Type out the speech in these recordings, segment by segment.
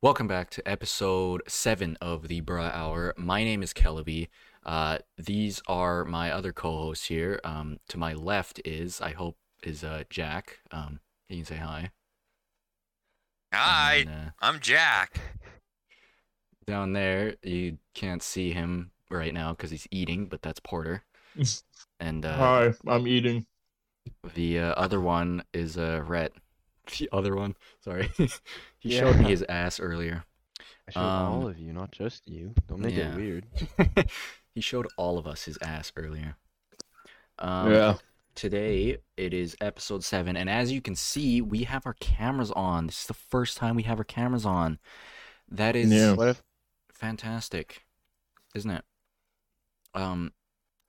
Welcome back to episode seven of the Bruh Hour. My name is Kellaby. Uh, these are my other co-hosts here. Um, to my left is, I hope, is uh, Jack. Um, you can say hi. Hi, And, uh, I'm Jack. down there, you can't see him right now because he's eating, but that's Porter. And uh, Hi, I'm eating. the uh, other one is uh, Rhett. The other one, sorry. he Yeah. showed me his ass earlier. I showed Um, all of you, not just you. Don't make yeah. it weird. he showed all of us his ass earlier. Um, yeah. Today it is episode seven, and as you can see, we have our cameras on. This is the first time we have our cameras on. That is Yeah. Fantastic, isn't it? Um,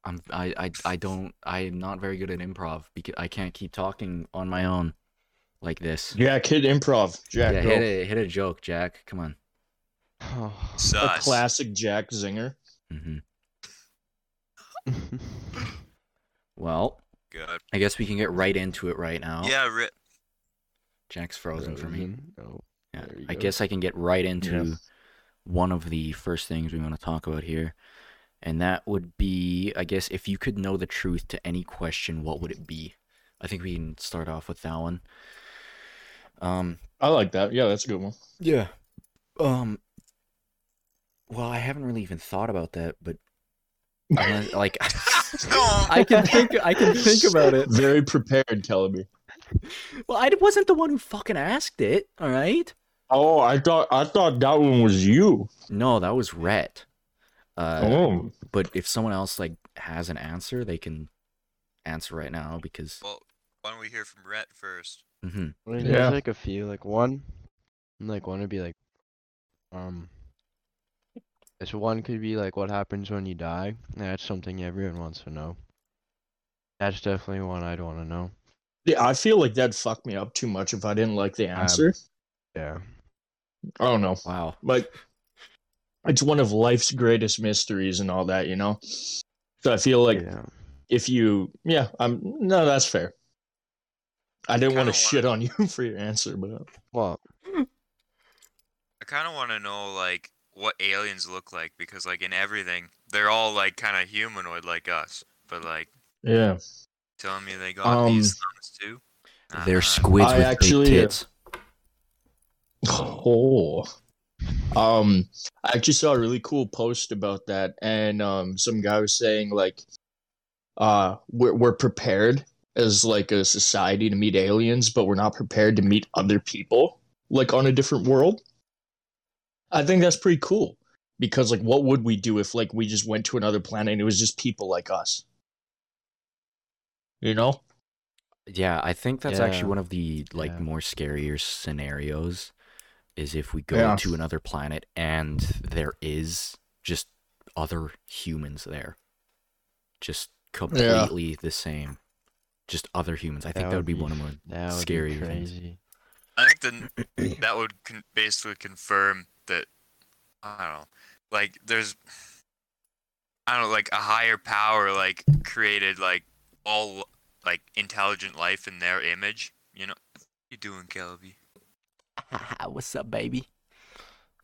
I'm I, I I don't I'm not very good at improv because I can't keep talking on my own like this. Yeah, hit improv. Jack, yeah, hit a hit a joke, Jack. Come on. A classic Jack zinger. hmm Well, Good. I guess we can get right into it right now. Yeah, Ri- Jack's frozen for me. Oh, Yeah, I go. guess I can get right into Yeah. one of the first things we want to talk about here. And that would be, I guess, if you could know the truth to any question, what would it be? I think we can start off with that one. Um, I like that. Yeah, that's a good one. yeah. Um, well, I haven't really even thought about that, but unless- like, I can think, I can think about it. Very prepared, Kellaby. Well, I wasn't the one who fucking asked it. All right. Oh, I thought I thought that one was you. No, that was Rhett. Uh, oh, but if someone else like has an answer, they can answer right now because well, why don't we hear from Rhett first? Mm-hmm. Well, Yeah. There's like a few, like one, like one would be like, um, this one could be like what happens when you die. That's something everyone wants to know. That's definitely one I'd want to know. yeah. I feel like that'd fuck me up too much if I didn't like the answer. Yeah. I don't know. wow. Like, it's one of life's greatest mysteries and all that, you know. So I feel like yeah. if you, yeah, I'm no, that's fair. I didn't want to shit on you for your answer, but Well, I kind of want to know like what aliens look like because like in everything, they're all like kind of humanoid like us, but like yeah. telling me they got Um, these thumbs too. They're squids I with actually, big uh, tits. Oh. Um I actually saw a really cool post about that and um some guy was saying like uh we're we're prepared as like a society to meet aliens but we're not prepared to meet other people like on a different world. I think that's pretty cool because like what would we do if like we just went to another planet and it was just people like us? You know? Yeah, I think that's actually one of the like Yeah. more scarier scenarios is if we go Yeah. to another planet and there is just other humans there. Just completely the same. Just other humans. I think that, would be, one of the that would scary things. I think then that would con- basically confirm that I don't know, like there's I don't know, like a higher power like created like all like intelligent life in their image. You know, what you doing, Kelby? What's up, baby?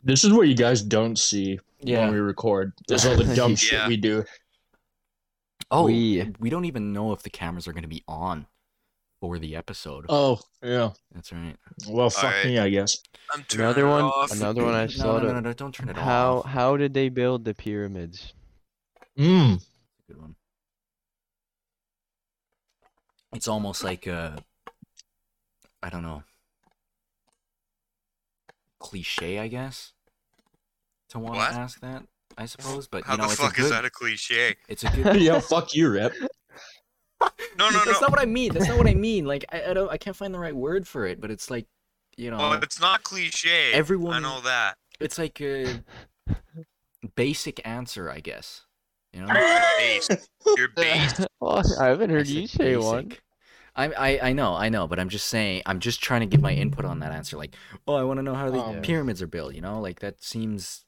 This is what you guys don't see when we record. This is all the dumb shit we do. Oh, we, We- don't even know if the cameras are going to be on for the episode. Oh, yeah. That's right. Well, fuck Alright. me, I guess. I'm Another one. off. Another one I saw. no, no, no, no, don't turn it How off. how did they build the pyramids? Mm. Good one. It's almost like a, I don't know, cliche, I guess, to want What? to ask that. I suppose, but How you know, the it's fuck a good. is that a cliche? It's a good. yeah, fuck you, Rep. No, no, That's no. That's not what I mean. That's not what I mean. Like I, I don't. I can't find the right word for it, but it's like, you know, Well, it's not cliche. Everyone. I everyone. know that. It's like a basic answer, I guess. You know. Base. You're base. well, I haven't heard I you said say one. I, I I know, I know, but I'm just saying, I'm just trying to give my input on that answer. Like, oh, I want to know how the um, pyramids are built. You know, like that seems.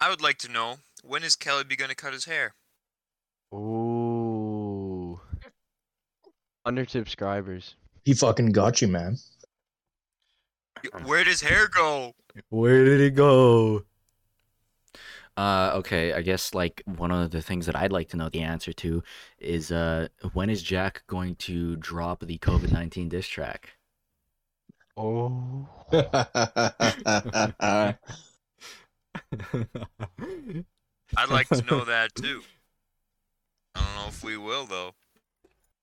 I would like to know when is Kelly going to cut his hair. Ooh, under subscribers. He fucking got you, man. Where does hair go? Where did it go? Uh, okay, I guess like one of the things that I'd like to know the answer to is uh, when is Jack going to drop the COVID nineteen diss track? Oh. I'd like to know that too. I don't know if we will though.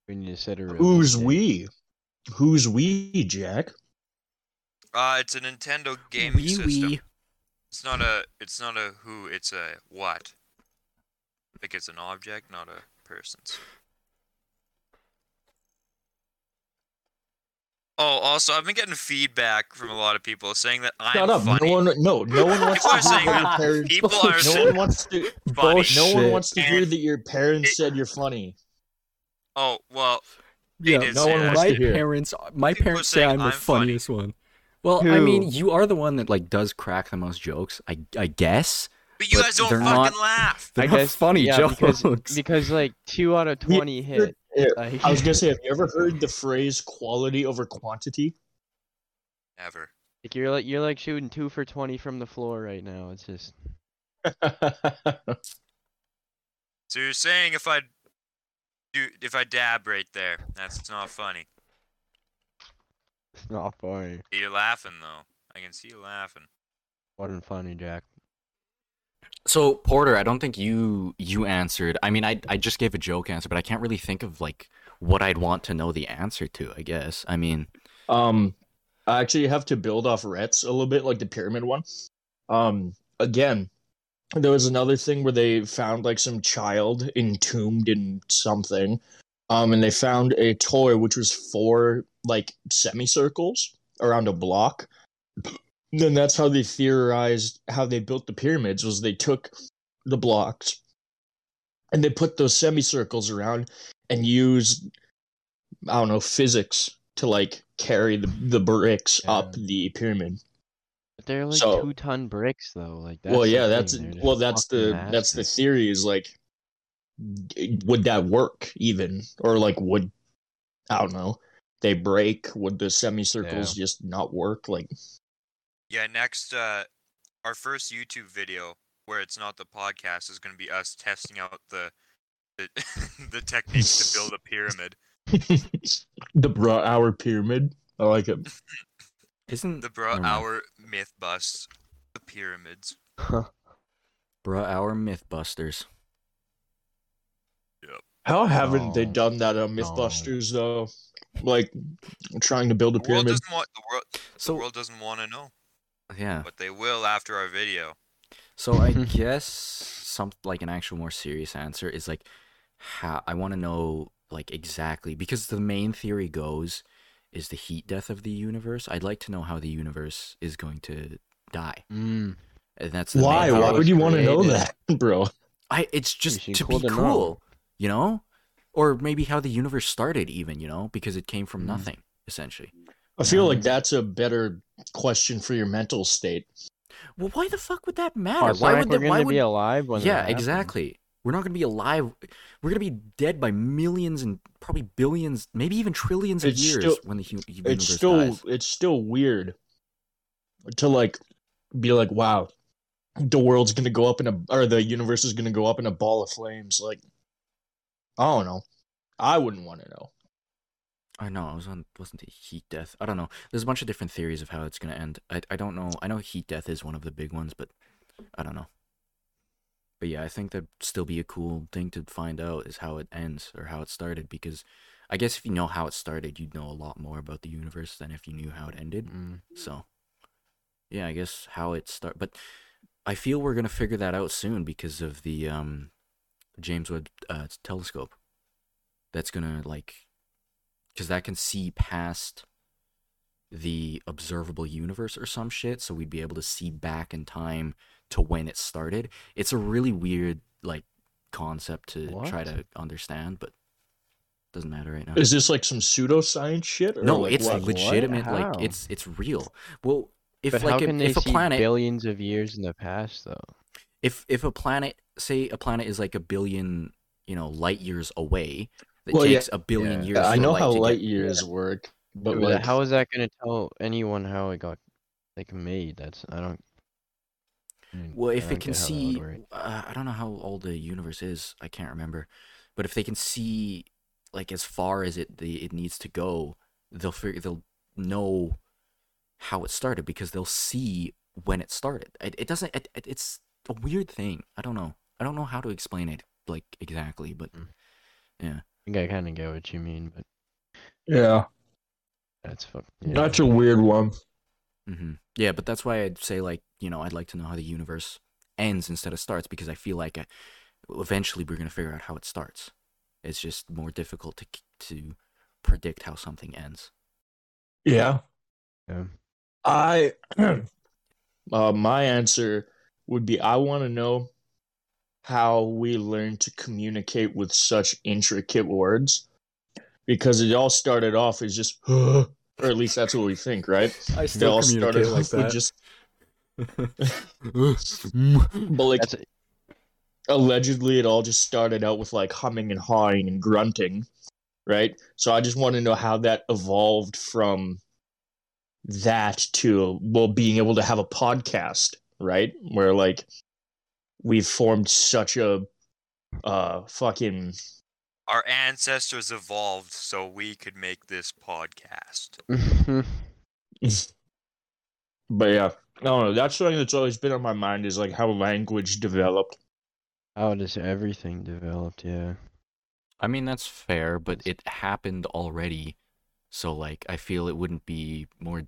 We need to set a. Who's date. we? Who's we, Jack? Uh, it's a Nintendo gaming Wee system. wee. It's not a. It's not a who. It's a what. Like it's an object, not a person's. Oh, also, I've been getting feedback from a lot of people saying that I'm Shut up. funny. No one no no one wants People to hear that your parents. People are No one wants to funny. no one wants to hear that your parents it- said you're funny. Oh well, Yeah, no one that. wants my to hear. parents, my People parents say I'm the I'm funny. funniest one. Well, I mean, you are the one that like does crack the most jokes. I I guess. but you But guys don't they're fucking not- laugh. They're I not guess funny yeah, jokes. because because like two out of Yeah, twenty hit. Yeah, Like, I was gonna say, have you ever heard the phrase "quality over quantity"? Ever. like you're like you're like shooting two for twenty from the floor right now. It's just So you're saying if I do, if I dab right there, that's not funny. It's not funny. You're laughing though. I can see you laughing. Wasn't funny, Jack. So Porter, I don't think you you answered. I mean, I I just gave a joke answer, but I can't really think of like what I'd want to know the answer to. I guess. I mean, um, I actually have to build off Rhett's a little bit, like the pyramid one. Um, again, there was another thing where they found like some child entombed in something, um, and they found a toy which was four like semicircles around a block. Then that's how they theorized how they built the pyramids was they took the blocks and they put those semicircles around and used I don't know physics to like carry the the bricks up the pyramid. But they're like So- two ton bricks though. Like that's well, yeah, that's well, that's the fucking that's the theory is like, would that work even, or like would I don't know, they break? Would the semicircles just not work? Like, Yeah, next, uh, our first YouTube video where it's not the podcast is going to be us testing out the the, the techniques to build a pyramid. the Bruh Hour pyramid. I like it. isn't The bro never mind. our myth busts the pyramids. Bruh Hour MythBusters? How haven't they done that on No. MythBusters though? Like trying to build a The world pyramid. doesn't want the world. The So world doesn't want to know, yeah, but they will after our video. so I guess some like an actual more serious answer is like how I want to know like exactly because the main theory goes is the heat death of the universe. I'd like to know how the universe is going to die, Mm. and that's the Why? main Why would you want to know that, bro? I it's just seem to cool be to cool, you know, or maybe how the universe started, even you know, because it came from Mm. nothing essentially. I feel Um, like that's a better question for your mental state. Well, why the fuck would that Oh, matter? why not would like the, we're why gonna would be alive when yeah exactly? We're not gonna be alive. We're gonna be dead by millions and probably billions, maybe even trillions of It's years still- when the hu- universe It's still dies. it's still weird to like be like, wow, the world's gonna go up in a or the universe is gonna go up in a ball of flames. Like, I don't know. I wouldn't want to know. I know I was on wasn't it heat death? I don't know. There's a bunch of different theories of how it's gonna end. I I don't know. I know heat death is one of the big ones, but I don't know. But yeah, I think that'd still be a cool thing to find out is how it ends or how it started because I guess if you know how it started, you'd know a lot more about the universe than if you knew how it ended. Mm. So yeah, I guess how it start but I feel we're gonna figure that out soon because of the um James Webb uh, telescope. That's gonna like because that can see past the observable universe or some shit so we'd be able to see back in time to when it started it's a really weird like concept to try to understand but doesn't matter right now Is this like some pseudoscience shit? Or no like it's what? legitimate like it's it's real well if But like how a, can they if a see planet billions of years in the past though? If if a planet say a planet is like a billion you know light years away It Well, yeah, takes a billion yeah. years. I know light how light get- years work, but But like, how is that gonna tell anyone how it got like made? That's I don't. I mean, Well, if don't it can get how that would see, uh, I don't know how old the universe is. I can't remember, but if they can see like as far as it the, it needs to go, they'll figure they'll know how it started because they'll see when it started. It, it doesn't. It, it, it's a weird thing. I don't know. I don't know how to explain it like exactly, but Mm. yeah. I think I kind of get what you mean, but yeah, that's fuck. Yeah. that's a weird one. hmm Yeah, but that's why I'd say like you know I'd like to know how the universe ends instead of starts because I feel like uh eventually we're gonna figure out how it starts. It's just more difficult to to predict how something ends. Yeah, Yeah. I. uh, my answer would be: I want to know how we learn to communicate with such intricate words, because it all started off as just, or at least that's what we think, right? I still all started off with just, but like That's allegedly it all just started out with like humming and hawing and grunting right? So i just want to know how that evolved from that to well being able to have a podcast right where like we've formed such a uh fucking Our ancestors evolved so we could make this podcast. but yeah i don't know that's something that's always been on my mind is like how language developed how does everything developed? Yeah. I mean that's fair, but it happened already, so like I feel it wouldn't be more.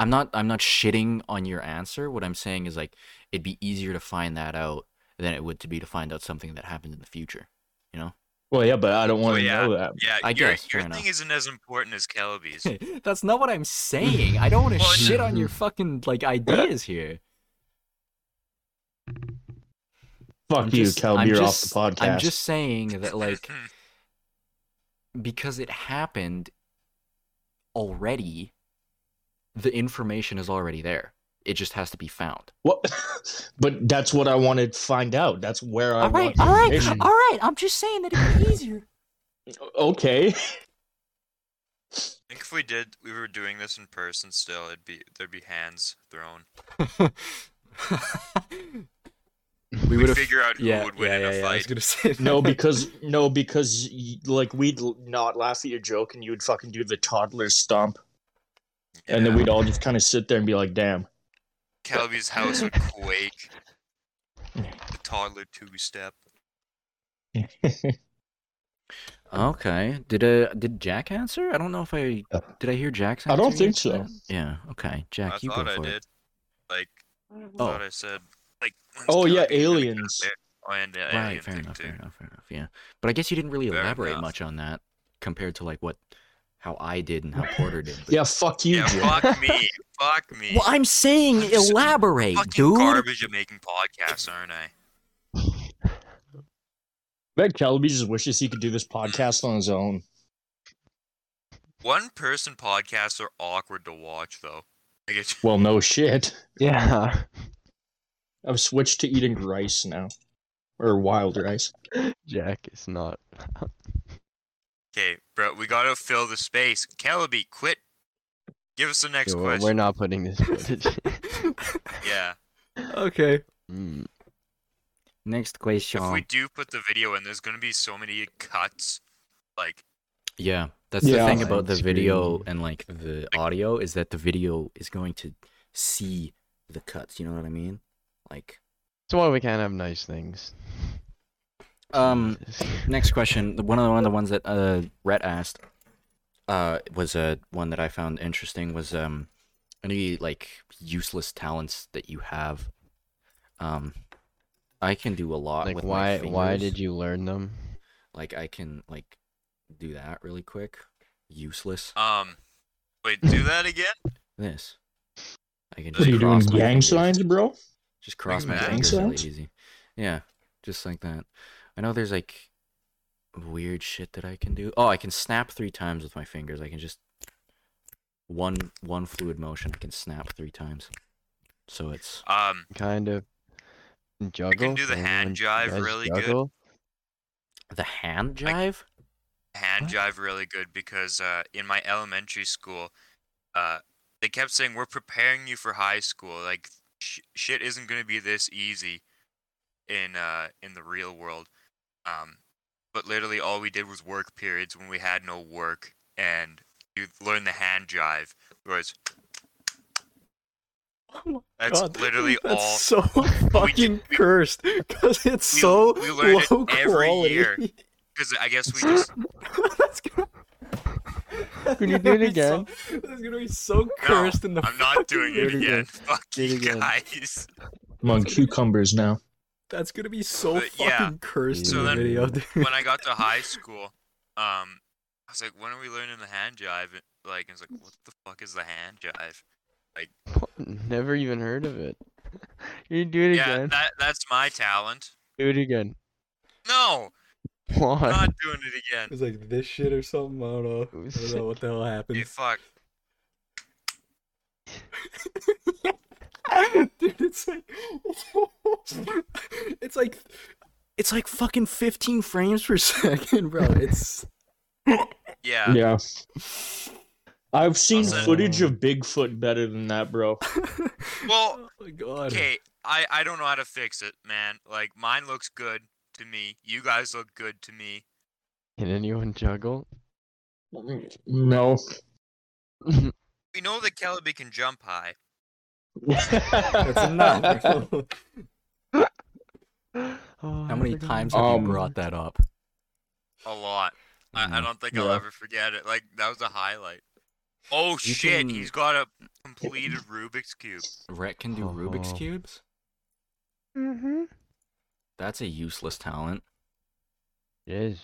I'm not. I'm not shitting on your answer. What I'm saying is like it'd be easier to find that out than it would to be to find out something that happened in the future. You know. well yeah but i don't want Oh, to yeah. know that Yeah, I your, guess, your thing enough. isn't as important as Kelby's. That's not what I'm saying. I don't want to Well, shit no. on your fucking like ideas here. fuck I'm you just- Kelby, I'm you're just- off the podcast I'm just saying that like because it happened already, the information is already there. It just has to be found. What? but that's what I wanted to find out. That's where I All right. Want all right. All right. I'm just saying that it'd be easier. Okay. I think if we did, we were doing this in person still, it'd be there'd be hands thrown. we We'd have figure out who yeah, would win yeah, in yeah, a yeah, I was fight. gonna say No, because no, because like we'd not laugh at your joke, and you'd fucking do the toddler stomp, and then we'd all just kind of sit there and be like, "Damn." Kelby's house would quake. The toddler two step. Okay. Did uh did Jack answer? I don't know if I Uh, did. I hear Jack's. I don't think so. that? Yeah. Okay, Jack, I you thought go I for did. it. Like I Oh. thought I said like when's Oh, yeah, Kelby gonna get out aliens. Oh and the Right. alien Fair enough. too. Fair enough. Fair enough. Yeah. But I guess you didn't really Fair elaborate enough. much on that compared to like what how I did and how Porter did. Yeah, fuck you, Yeah, fuck me. Fuck me. Well, I'm saying I'm just elaborate, fucking dude. garbage at making podcasts, aren't I? Bet Kelby just wishes he could do this podcast on his own. One person podcasts are awkward to watch though. Like it's, Well, no shit. Yeah. I've switched to eating rice now, or wild rice. Jack is not. Okay, bro, we gotta fill the space. Kelby, quit. Give us the next Yeah, we're- question. We're not putting this footage. Yeah. okay. Mm. Next question. If we do put the video in, there's gonna be so many cuts. Like, Yeah, that's Yeah. the thing about the video Widescreen. and like the audio is that the video is going to see the cuts. You know what I mean? Like, That's why we can't have nice things. Um, next question. The one of the, one of the ones that uh Rhett asked, uh, was uh, one that I found interesting. Was um, any like useless talents that you have? Um, I can do a lot. like with why my why did you learn them? like I can like do that really quick? Useless. um, wait, do that again? This. I can What just are you doing, my gang fingers. signs, bro? Just cross my gang fingers really signs? easy. Yeah, just like that. I know there's like weird shit that I can do. Oh, I can snap three times with my fingers. I can just one one fluid motion. I can snap three times. So it's Um, Kind of juggle. You can do the hand jive guys really good. the hand jive. hand What? jive really good because uh, in my elementary school, uh, they kept saying we're preparing you for high school. Like sh- shit isn't gonna be this easy in uh, in the real world. Um, but literally all we did was work periods when we had no work, and you learn the hand jive. Whereas Oh my that's God, literally that's all. so fucking cursed because it's we- so we learned it low every quality. year. Because I guess we just that's gonna. Can you do it again? So, that's gonna be so cursed in the. I'm not doing it again. again. Fuck Do it you again. guys. I'm on cucumbers now. That's gonna be so But, fucking yeah. cursed So in the then video, dude. when I got to high school, um, I was like, when are we learning the hand jive? And, Like, it's like, what the fuck is the hand jive? Like, never even heard of it. You do it Yeah, again. Yeah, that that's my talent. Do it again. No, Why? not doing it again. It's like this shit or something. I don't know. I don't know what the hell Hey, happened. fuck. Dude, it's like it's like it's like fucking 15 frames per second, bro. It's Yeah. Yeah. I've seen Also- footage of Bigfoot better than that, bro. Well, oh my god. okay. I I don't know how to fix it, man. Like, mine looks good to me. You guys look good to me. Can anyone juggle? No. We know that Kelby can jump high. That's enough. Oh, How many times have Um, you brought that up? A lot. I, I Mm, don't think I'll yeah. ever forget it. Like, that was a highlight. Oh You shit, can- he's got a completed Rubik's Cube. Rhett can do Rubik's Oh. cubes. Mm-hmm. That's a useless talent. It is.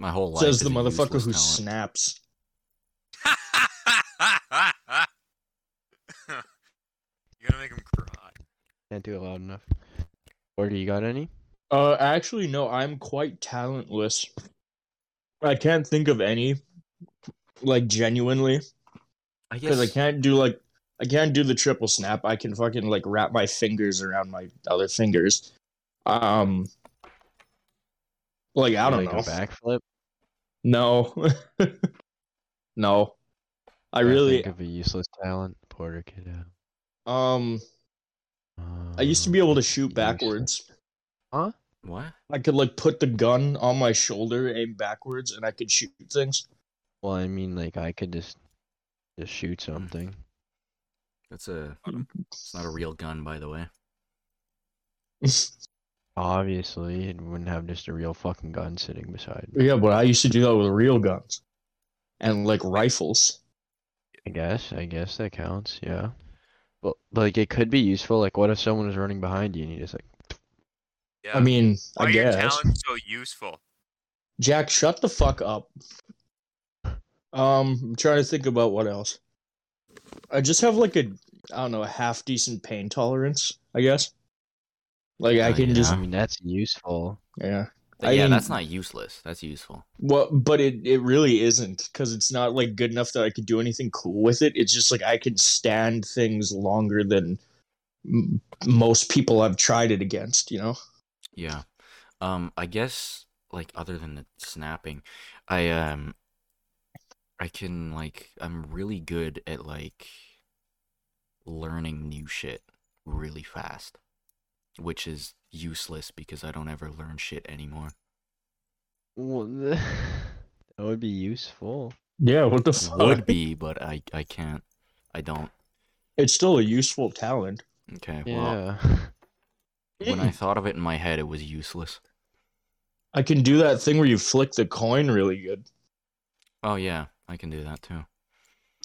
My whole life. Says is the a motherfucker who useless talent. snaps. You're gonna make him cry. Can't do it loud enough. Or do you got any? Uh, actually, no, I'm quite talentless. I can't think of any, like genuinely, I because I guess. can't do like I can't do the triple snap. I can fucking like wrap my fingers around my other fingers. Um, like I don't like know. A backflip. No, no. I Can't really think of a useless talent. Porter could have. Um. I used to be able to shoot backwards. Huh? What? I could like put the gun on my shoulder, aim backwards, and I could shoot things. Well, I mean, like I could just just shoot Hmm. something. That's a. It's not a real gun, by the way. Obviously, it wouldn't have just a real fucking gun sitting beside me. Yeah, but I used to do that with real guns and like rifles. I guess. I guess that counts. Yeah. But like, it could be useful. Like, what if someone is running behind you and you just like? Yeah. I mean, Why I are your talents so useful? Jack, shut the fuck up. Um, I'm trying to think about what else. I just have like a, I don't know, a half decent pain tolerance. I guess. Like I Oh, can yeah. just, I mean, that's useful. yeah. Yeah, mean- that's not useless. That's useful. Well, but it it really isn't because it's not like good enough that I could do anything cool with it. It's just like I can stand things longer than m- most people I've tried it against. You know. Yeah. Um, I guess like other than the snapping, I um I can like I'm really good at like learning new shit really fast. Which is useless because I don't ever learn shit anymore. Well, that would be useful. Yeah. What the fuck? Would be, but I I can't. I don't. It's still a useful talent. Okay, well, Yeah. when I thought of it in my head it was useless. I can do that thing where you flick the coin really good. Oh yeah, I can do that too.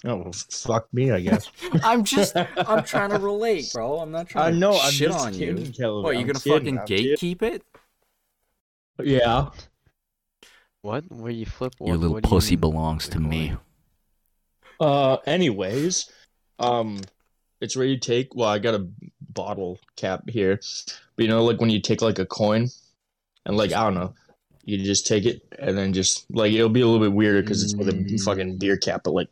Oh, well, fuck me, I guess. I'm just I'm trying to relate, bro. I'm not I trying to know. I'm shit just on kidding, you. Kelvin. What, you I'm gonna kidding, fucking I'm kidding. gatekeep it? Yeah. What? Where you flip? Your little what do you pussy belongs to me. Uh. Anyways, um, it's where you take. Well, I got a bottle cap here, but you know, like when you take like a coin, and like I don't know, you just take it and then just like it'll be a little bit weirder because it's with a Mm. fucking beer cap. But like,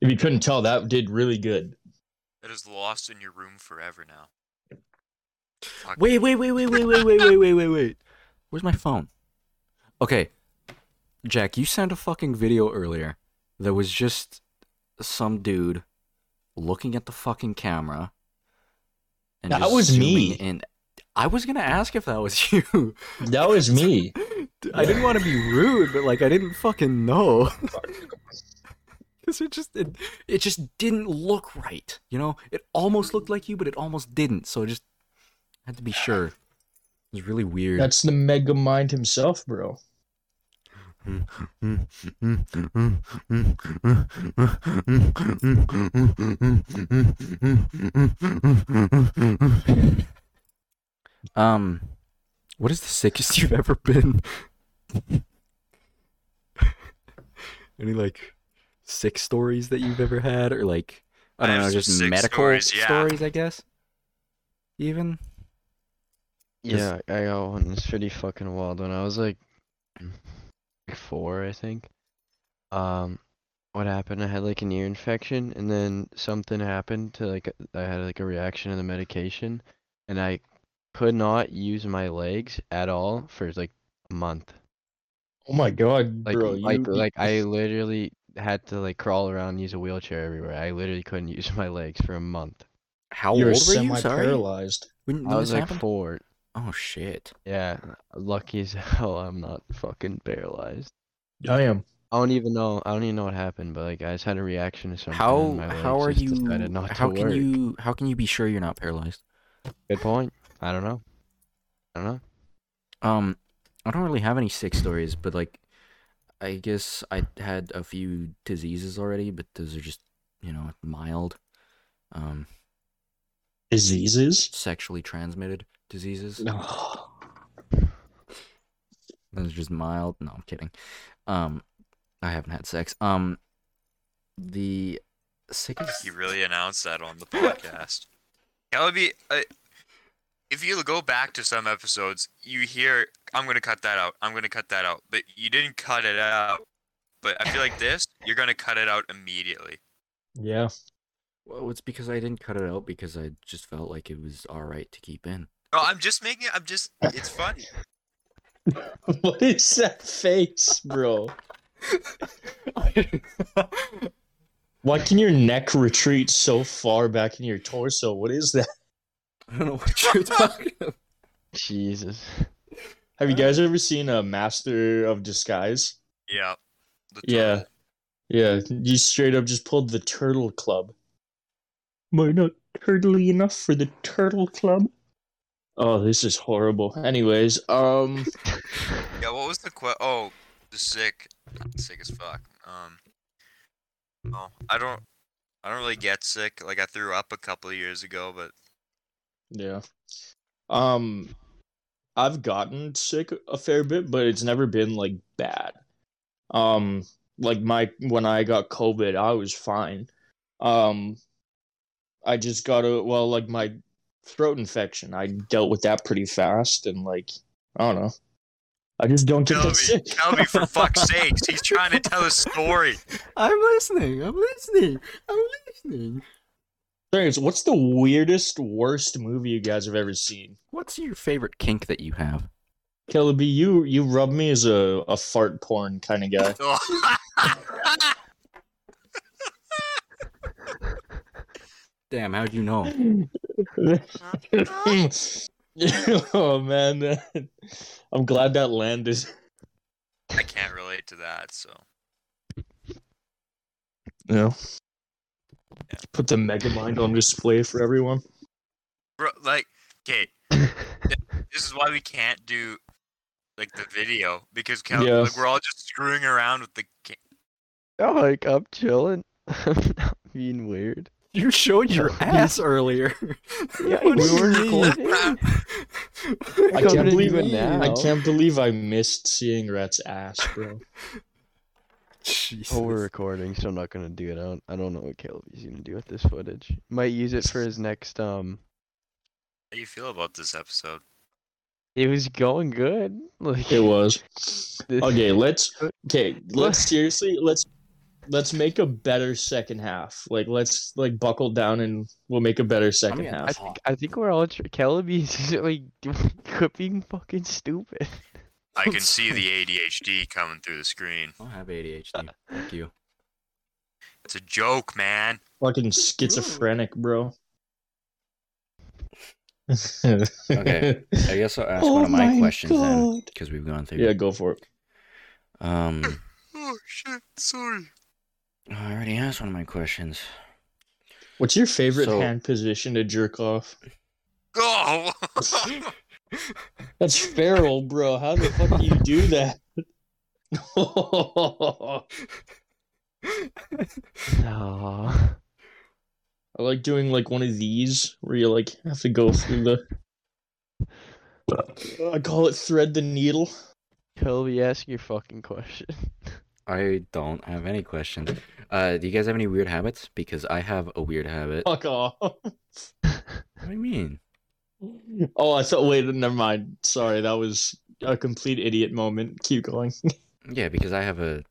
if you couldn't tell, that did really good. It is lost in your room forever now. Fuck Wait, wait, wait, wait, wait, wait, wait, wait, wait, wait, wait. Where's my phone? Okay. Jack, you sent a fucking video earlier that was just some dude looking at the fucking camera. And That was me. And I was gonna ask if that was you. That was me. I didn't want to be rude, but like I didn't fucking know. Cause it just it, it just didn't look right. You know, it almost looked like you, but it almost didn't. So I just had to be sure. It was really weird. That's the Megamind himself, bro. um, what is the sickest you've ever been? Any like sick stories that you've ever had, or like I I don't have know, just medical stories, yeah. stories, I guess. Even Yeah, I got one. It's pretty fucking wild. When I was like four, I think. Um, what happened? I had like an ear infection, and then something happened to like I had like a reaction to the medication, and I could not use my legs at all for like a month. Oh my god, Like bro. like you, like I literally had to like crawl around, and use a wheelchair everywhere. I literally couldn't use my legs for a month. how you're old were you? Sorry, paralyzed. when, when I was like happened? four. Oh shit! Yeah, lucky as hell I'm not fucking paralyzed. I am. I don't even know. I don't even know what happened, but like I just had a reaction to something. How and my how are you? not How can work. you? How can you be sure you're not paralyzed? Good point. I don't know. I don't know. Um, I don't really have any sick stories, but like, I guess I had a few diseases already, but those are just, you know, mild, um, Diseases? sexually transmitted diseases. No. Those are just mild. No, I'm kidding. Um, I haven't had sex. Um, the sickest. You really announced that on the podcast. Calaby, uh, if you go back to some episodes, you hear, I'm going to cut that out. I'm going to cut that out. But you didn't cut it out. But I feel like this, you're going to cut it out immediately. Yeah. Well, it's because I didn't cut it out because I just felt like it was all right to keep in. No, I'm just making it, I'm just, it's funny. what is that face, bro? Why can your neck retreat so far back in your torso? What is that? I don't know what you're talking about. Jesus. Have you guys ever seen a Master of Disguise? Yeah. Yeah. Yeah, you straight up just pulled the Turtle Club. Am I not turtly enough for the Turtle Club? Oh, this is horrible. Anyways, um, Yeah, what was the que- Oh, the sick. Sick as fuck. Um. Oh, I don't. I don't really get sick. Like I threw up a couple of years ago, but yeah. Um, I've gotten sick a fair bit, but it's never been like bad. Um, like my when I got COVID, I was fine. Um, I just got a well, like my throat infection. I dealt with that pretty fast, and like I don't know. I just don't get that Kelby, sick. Kelby, for fuck's sakes, he's trying to tell a story. I'm listening. I'm listening. I'm listening. Serious, what's the weirdest, worst movie you guys have ever seen? What's your favorite kink that you have? Kelby, you you rub me as a, a fart porn kind of guy. Oh. Damn, how'd you know? oh man, I'm glad that landed. I can't relate to that, so Yeah. Put the Megamind on display for everyone. bro, like, okay, this is why we can't do like the video because Kel- Yeah. like we're all just screwing around with the. Ca- Oh, like I'm chilling. I'm not being weird. You showed your ass earlier. Yeah, we were recording. I can't believe it now. I can't believe I missed seeing Rhett's ass, bro. Jesus. Oh, we're recording, so I'm not gonna do it. I don't, I don't know what Caleb's gonna do with this footage. Might use it for his next um. How do you feel about this episode? It was going good. Like It was. Okay, let's okay, let's seriously let's let's make a better second half. Like let's like buckle down and we'll make a better second mean, I half. think I think we're all tr- Caleb's like being fucking stupid. I can see the ADHD coming through the screen. I don't have ADHD. Thank you. It's a joke, man. Fucking schizophrenic, bro. Okay, I guess I'll ask Oh one of my, my questions then, because we've gone through. Yeah, go for it. Um, Oh shit! Sorry. I already asked one of my questions. What's your favorite So- hand position to jerk off? Oh. That's feral, bro. How the fuck do you do that? No. I like doing like one of these where you like have to go through the. I call it thread the needle. Kobe, ask your fucking question. I don't have any questions. Uh, do you guys have any weird habits? Because I have a weird habit. Fuck off. What do you mean? Oh, I thought. Wait, never mind. Sorry, that was a complete idiot moment. Keep going. Yeah, because I have a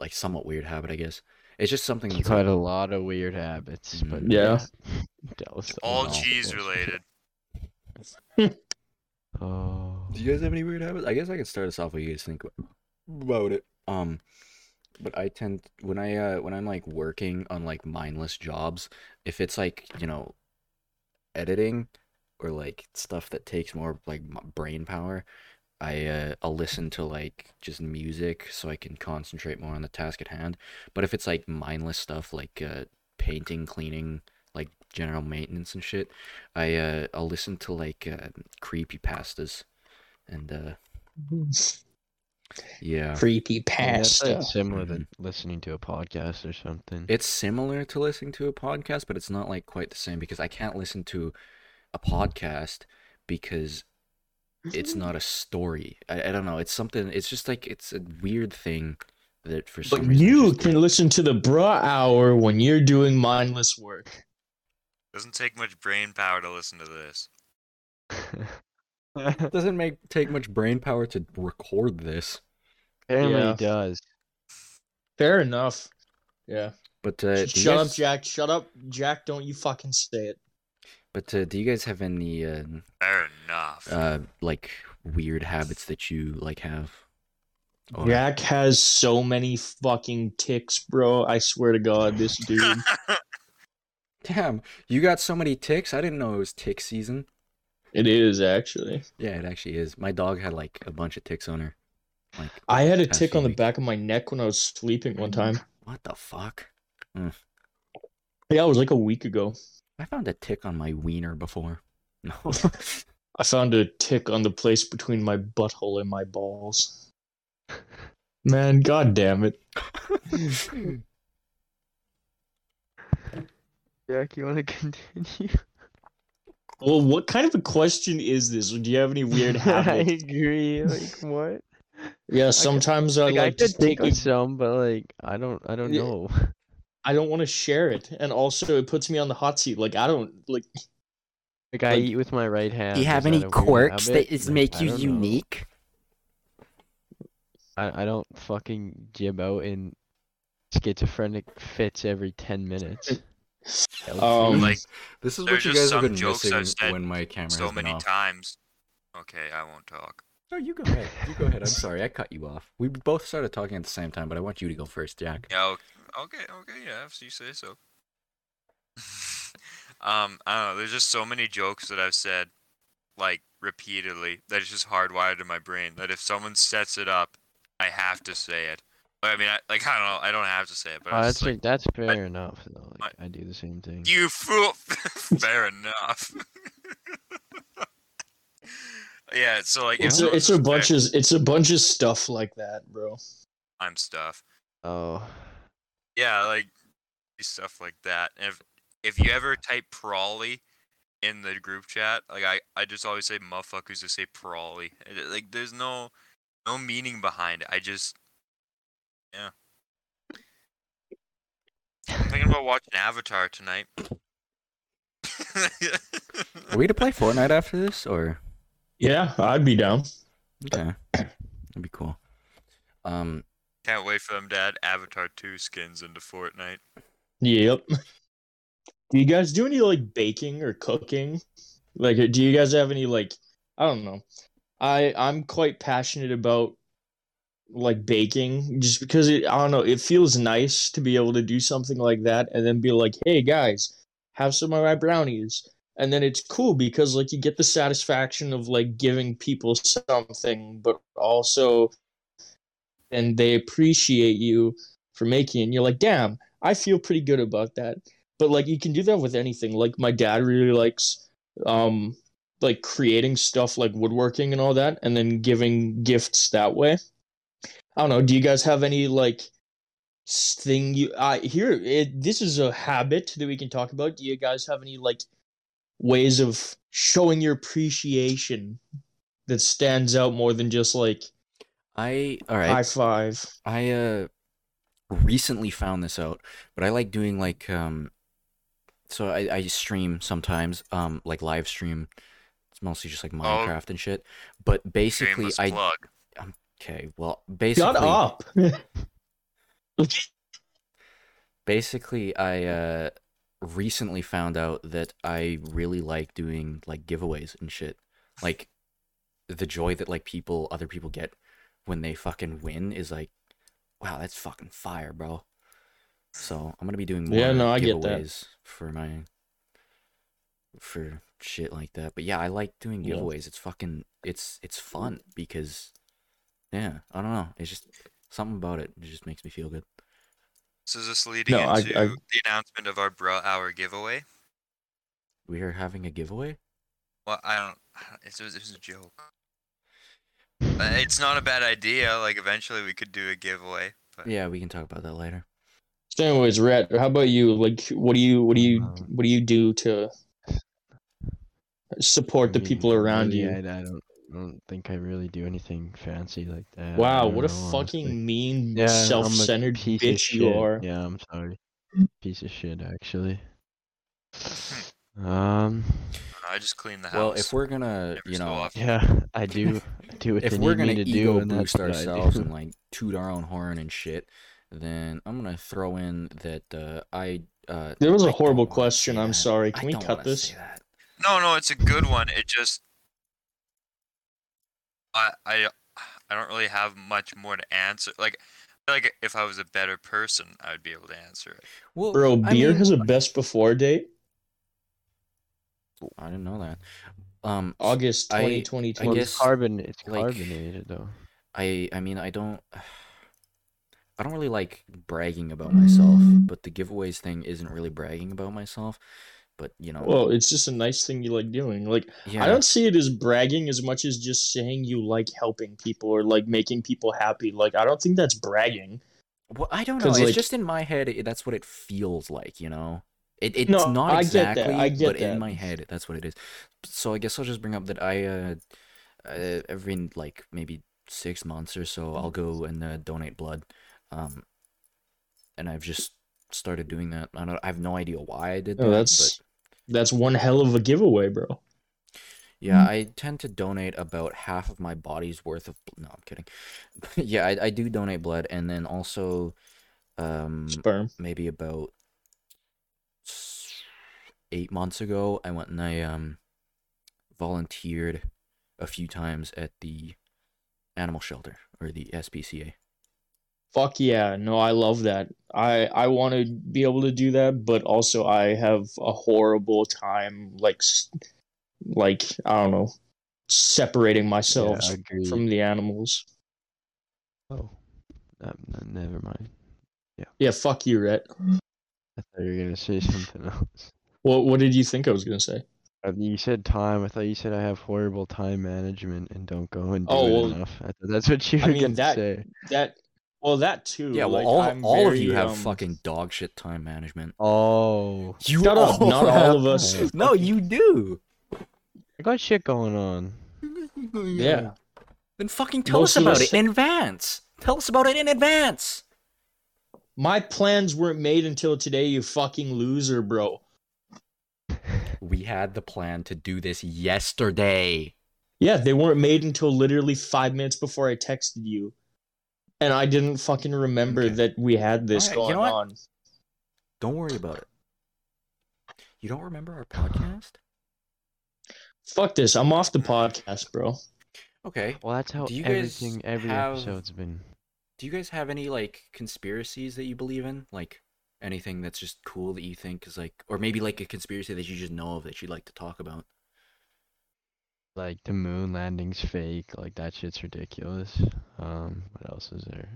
like somewhat weird habit, I guess. It's just something You've that's had a lot of weird habits, but Yeah. Tell All cheese related. Oh. Do you guys have any weird habits? I guess I could start us off. What you guys think about it? Um, but I tend when I uh when I'm like working on like mindless jobs, if it's like you know, editing or like stuff that takes more like brain power, I uh I'll listen to like just music so I can concentrate more on the task at hand. But if it's like mindless stuff like uh painting, cleaning, like general maintenance and shit, I uh I'll listen to like uh, creepy pastas and uh yeah. Creepy Yeah, that's pasta. like similar to listening to a podcast or something. It's similar to listening to a podcast, but it's not like quite the same because I can't listen to a podcast because it's not a story. I, I don't know. It's something. It's just like it's a weird thing that for some But reason. you just- can listen to the Bruh Hour when you're doing mindless work. Doesn't take much brain power to listen to this. Doesn't make take much brain power to record this. Apparently Yeah. it does. Fair enough. Yeah. But uh, do you Shut up, guys- Jack. Shut up, Jack. Don't you fucking say it. But uh, do you guys have any uh, Fair enough. uh like weird habits that you like have? Or- Jack has so many fucking ticks, bro. I swear to God, this dude. Damn, you got so many ticks. I didn't know it was tick season. it is actually. Yeah, it actually is. My dog had like a bunch of ticks on her. Like I had a past tick few on the weeks. back of my neck when I was sleeping one time. What the fuck? Yeah, it was like a week ago. I found a tick on my wiener before. No. I found a tick on the place between my butthole and my balls. Man, god damn it. Jack, you want to continue? Well, what kind of a question is this? Do you have any weird habits? I habits? agree. Like what? yeah, sometimes I Like, like, I to could think take of a- some, but like I don't. I don't Yeah. know. I don't want to share it, and also it puts me on the hot seat. Like I don't like. Like I Like- eat with my right hand. Do you have is any that quirks habit? that is Like, make you don't know. unique? I, I don't fucking jib out in schizophrenic fits every ten minutes. That would Um, Like, This is what you guys have some been jokes missing when my camera so has been many off. times. Okay, I won't talk. No, you go ahead. You go ahead. I'm sorry, I cut you off. We both started talking at the same time, but I want you to go first, Jack. Yeah. o- Okay. Okay. Yeah. If you say so. um. I don't know. There's just so many jokes that I've said, like repeatedly, that it's just hardwired in my brain. That if someone sets it up, I have to say it. I mean, I, like I don't know. I don't have to say it, but Oh, I'm that's just like, like, that's fair enough though. Like, I do the same thing. you fool. Fair enough. yeah. So like, It's a, someone it's a says bunch fair of it's a bunch of stuff like that, bro. time stuff. Oh, Yeah, like stuff like that. And if if you ever type Prawley in the group chat, like I, I just always say motherfuckers to say Prawley. And it- Like there's no no meaning behind it. I just yeah. I'm thinking about watching Avatar tonight. Are we to play Fortnite after this, or Yeah, I'd be down. okay, that'd be cool. Um, Can't wait for them to add Avatar 2 skins into Fortnite. Yep. Do you guys do any like baking or cooking? Like, do you guys have any like I don't know. I I'm quite passionate about like baking just because it I don't know, it feels nice to be able to do something like that and then be like, "Hey guys, have some of my brownies." And then it's cool because like you get the satisfaction of like giving people something but also and they appreciate you for making it. And you're like, "Damn, I feel pretty good about that." But like you can do that with anything. Like my dad really likes um like creating stuff like woodworking and all that and then giving gifts that way i don't know do you guys have any like thing you i here it, this is a habit that we can talk about do you guys have any like ways of showing your appreciation that stands out more than just like I all right. high five I uh recently found this out, but I like doing like um so I, I stream sometimes, um like live stream. It's mostly just like Minecraft and shit. But basically Shameless I plug. okay, well basically shut up basically I uh recently found out that I really like doing like giveaways and shit. Like the joy that like people other people get when they fucking win is like wow, that's fucking fire, bro. So I'm gonna be doing more Yeah, no, I get that. giveaways for my for shit like that. But yeah, I like doing Yeah. giveaways. It's fucking it's it's fun because yeah, I don't know. It's just something about it. It just makes me feel good. So is this leading No, I- into I- the announcement of our Bruh Hour giveaway? We are having a giveaway. Well, I don't. It was, it was a joke. Uh, it's not a bad idea. Like eventually we could do a giveaway. But Yeah, we can talk about that later. so anyways Rhett, how about you like what do you what do you Um, what do you do to support the I mean, people around you I, I don't, I don't think I really do anything fancy like that. Wow, don't what a know, honestly. fucking mean, Yeah, self-centered bitch you are. Yeah, I'm sorry. Piece of shit, actually. Um, I just clean the house. Well, if we're gonna, you know, often. yeah, I do. I do what if we're gonna me to ego do, boost ourselves and like toot our own horn and shit, then I'm gonna throw in that uh, I. Uh, There was a a horrible question. I'm sorry. Can we cut this? No, no, it's a good one. It just I I I don't really have much more to answer. Like like if I was a better person, I would be able to answer it. Well, Bro, I beer mean- has a best before date. I didn't know that. Um, August I- 2020. I guess, it's carbon. It's like- carbonated though. I I mean I don't I don't really like bragging about myself, but the giveaways thing isn't really bragging about myself. But you know, Well, it's just a nice thing you like doing. Like yeah, I don't see it as bragging as much as just saying you like helping people or like making people happy. Like I don't think that's bragging. Well, I don't know. It's like- just in my head. It, that's what it feels like, you know. It, it's No, not that, exactly, but in my head, that's what it is. So I guess I'll just bring up that I, uh, uh every like maybe six months or so, I'll go and uh, donate blood, um, and I've just started doing that. I don't. I have no idea why I did that. Oh, but that's that's one hell of a giveaway, bro. Yeah, I tend to donate about half of my body's worth of. No, I'm kidding. yeah, I, I do donate blood, and then also, um, Sperm. maybe about eight months ago, I went and I um volunteered a few times at the animal shelter or the SPCA. Fuck yeah. No, I love that. I I want to be able to do that, but also I have a horrible time like like I don't know, separating myself Yeah, from the animals. Oh, um, n- never mind. Yeah. Yeah, fuck you, Rhett. I thought you were gonna say something else. What what did you think I was gonna say? Uh, You said time. I thought you said I have horrible time management and don't go and do Oh, it well, enough. I thought that's what you I were mean, gonna that- say. That well, that too. Yeah, well, like, all I'm all of you very, have um, fucking dog shit time management. Oh, You Shut up, not all of us. have- No, you do. I got shit going on. Yeah. Then fucking tell Most us about us- it in advance. Tell us about it in advance. My plans weren't made until today, you fucking loser, bro. We had the plan to do this yesterday. Yeah, they weren't made until literally five minutes before I texted you. And I didn't fucking remember Okay. that we had this Alright, you going know on. Don't worry about it. You don't remember our podcast? Fuck this. I'm off the podcast, bro. Okay. Well, that's how Do you guys everything, every have- episode's been. Do you guys have any like conspiracies that you believe in? Like anything that's just cool that you think is like, or maybe like a conspiracy that you just know of that you'd like to talk about? Like the moon landing's fake. Like that shit's ridiculous. Um, what else is there?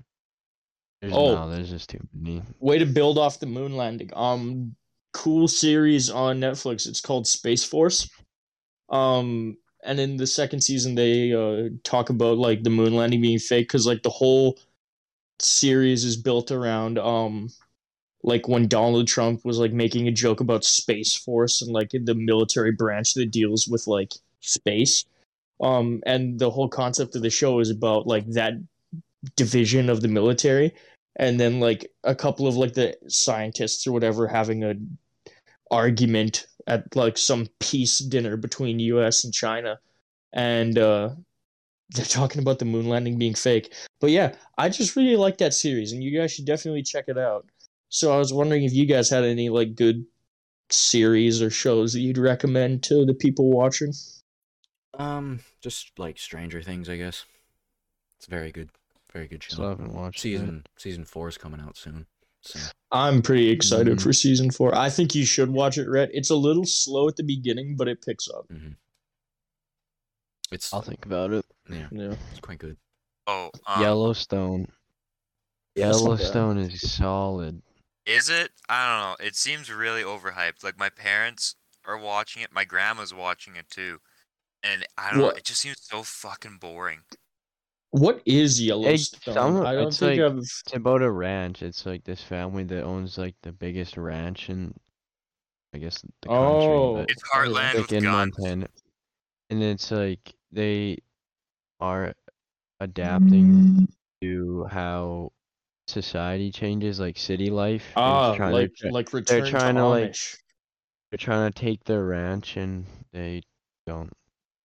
There's Oh. no, there's just too many. Way to build off the moon landing. Um, cool series on Netflix. It's called Space Force. Um, and in the second season, they uh talk about like the moon landing being fake because like the whole series is built around um like when Donald Trump was like making a joke about Space Force and like the military branch that deals with like space. Um, and the whole concept of the show is about like that division of the military and then like a couple of like the scientists or whatever having a argument at like some peace dinner between US and China and uh they're talking about the moon landing being fake. But yeah, I just really like that series and you guys should definitely check it out. So I was wondering if you guys had any like good series or shows that you'd recommend to the people watching. Um, just like Stranger Things, I guess. It's very good, very good Still show. haven't watched it. Season season four is coming out soon. So I'm pretty excited Mhm. for season 4. I think you should watch it, Rhett. It's a little slow at the beginning, but it picks up. it's I'll think about it. yeah, Yeah. it's quite good. Oh, um, Yellowstone. That's not bad. Yellowstone is solid. Is it? I don't know. It seems really overhyped. Like my parents are watching it. My grandma's watching it too, and I don't know. It just seems so fucking boring. What is Yellowstone? some- I don't it's think like- I've. It's about a ranch. It's like this family that owns like the biggest ranch in, I guess, the country. Oh, but It's yeah. Heartland like with in guns. Montana, and it's like they are adapting to how society changes, like city life. Ah, trying- like they're, like return to trying to, like, they're trying to take their ranch, and they don't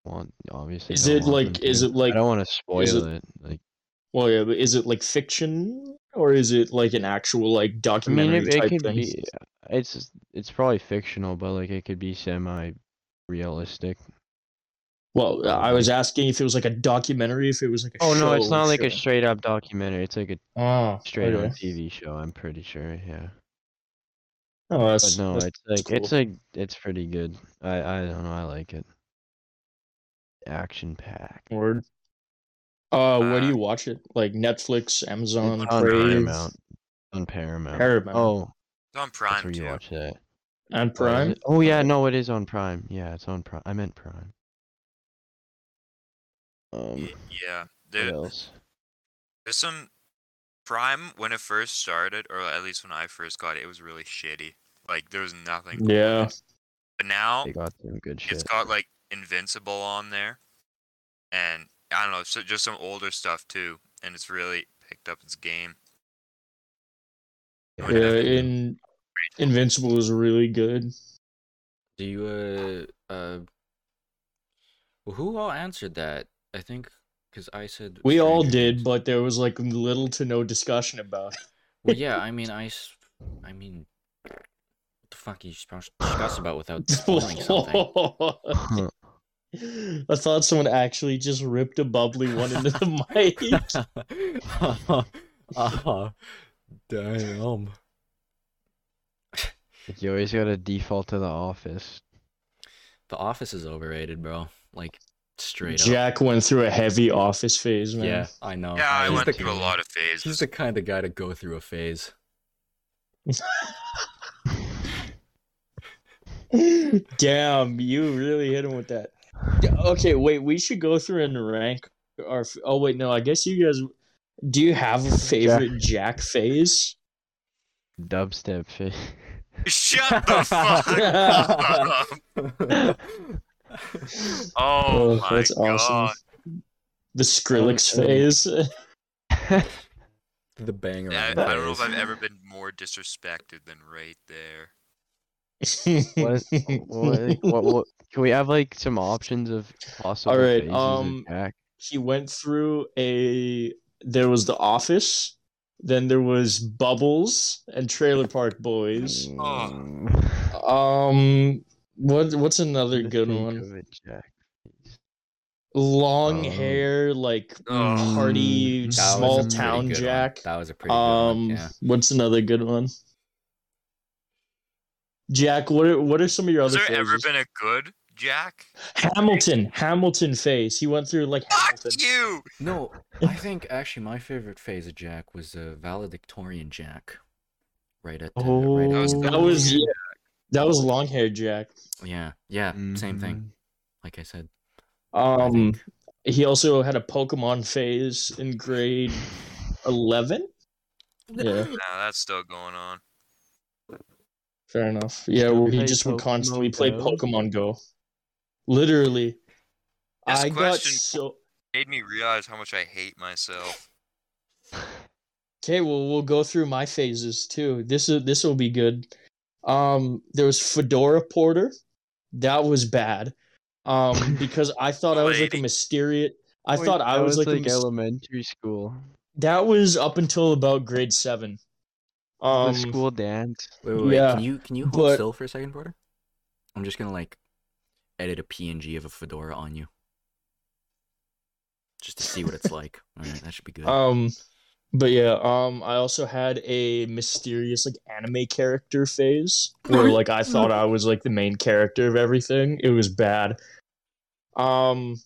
want obviously. Is it like? Is to. it like? I don't want to spoil it- it. Like Well, yeah, but is it like fiction or is it like an actual like documentary I mean, it, it type could thing? be. It's it's probably fictional, but like it could be semi realistic. Well, I was asking if it was like a documentary, if it was like a Oh no, it's not like a straight up documentary. It's like a Oh, straight on. TV show. I'm pretty sure. Yeah. Oh, that's But no, that's- it's like cool. it's like it's pretty good. I I don't know. I like it. Action packed. word. Uh, where do Uh, you watch it? Like Netflix, Amazon, It's on Crave, Paramount. On Paramount. Paramount. Oh, It's on that's Prime where you too. watch that. and Oh, Prime. it? Oh yeah, no, it is on Prime. Yeah, it's on Prime. I meant Prime. Um, Y- Yeah, what there, else? there's some Prime when it first started, or at least when I first got it, it was really shitty. Like there was nothing. cool Yeah. it. But now They got some good shit. it's got like Invincible on there, and I don't know, so just some older stuff too, and it's really picked up its game. Yeah. Yeah, in Invincible is really good. Do you uh uh? Well, who all answered that? I think because I said We all Stranger did, Things. but there was like little to no discussion about. it. Well, yeah. I mean, I. s- I mean, what the fuck are you supposed to discuss about without spoiling something? I thought someone actually just ripped a bubbly one into the mic. uh, damn. you always gotta default to the office. The Office is overrated, bro. Like straight up. Jack went through a heavy office phase, man. Yeah, I know. yeah, I he's went the, through a lot of phases. He's the kind of guy to go through a phase. Damn, you really hit him with that. Okay, wait, we should go through and rank our. Oh wait, no, I guess you guys. Do you have a favorite Jack phase? Dubstep phase. Shut the fuck up! Oh my that's god! awesome. The Skrillex Um, phase. The bang I, I don't know if I've ever been more disrespected than right there. what, what, what, what? Can we have like some options of possible Alright, um, Jack? he went through a. There was The Office. Then there was Bubbles and Trailer Park Boys. Oh. Mm. Um, what what's another Just good one? of it, Jack. long Um, hair, like party, small town good one. Jack. That was a pretty good Um, one. Yeah. what's another good one? Jack, what are what are some of your Has other there ever been a good Jack? Hamilton, Hamilton phase. He went through like Fuck Hamilton. you! No, I think actually my favorite phase of Jack was a valedictorian Jack. Right at the, Oh, right at was- that was yeah, that was long hair Jack. yeah, yeah, same thing. Mhm. Like I said, Um, think. he also had a Pokemon phase in grade eleven. Yeah, No, that's still going on. fair enough. Yeah, where he Play just would Pokemon constantly play Pokemon Go. Literally, This I got so. Made me realize how much I hate myself. Okay, well we'll go through my phases too. This is this will be good. Um, there was Fedora Porter. That was bad. Um, because I thought I was like a Lady. mysterious. I Wait, thought I that was, like, a like mys- elementary school. that was up until about grade seven. the Um, school dance. Wait, wait, wait. yeah, Can you can you hold but- still for a second, Porter? I'm just gonna like edit a PNG of a fedora on you, just to see what it's like. All right, that should be good. um, but yeah, um, I also had a mysterious like anime character phase where like I thought I was like the main character of everything. It was bad. Um,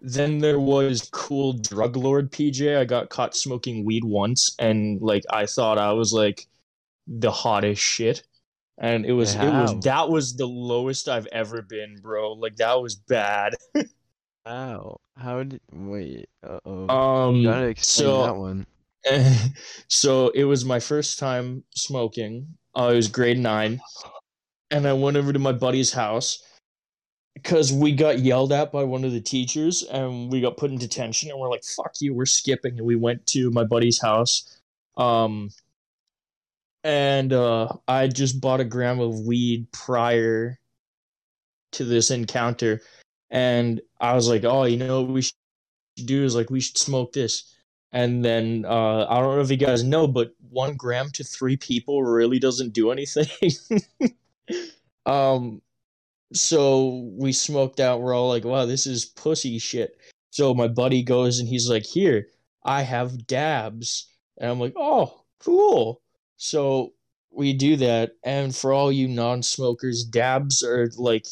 then there was cool drug lord PJ. I got caught smoking weed once, and like I thought I was like the hottest shit. And it was it was that was the lowest I've ever been, bro. Like that was bad. Wow. How did wait? Uh oh. Um, Gotta explain so that one. so it was my first time smoking. Uh, it was grade nine, and I went over to my buddy's house because we got yelled at by one of the teachers, and we got put in detention. And we're like, "Fuck you, we're skipping." And we went to my buddy's house, um, and uh, I just bought a gram of weed prior to this encounter, and I was like, "Oh, you know what we should do is like we should smoke this." And then uh, I don't know if you guys know, but one gram to three people really doesn't do anything. um, so we smoked out. We're all like, "Wow, this is pussy shit." So my buddy goes and he's like, "Here, I have dabs," and I'm like, "Oh, cool." So we do that, and for all you non-smokers, dabs are like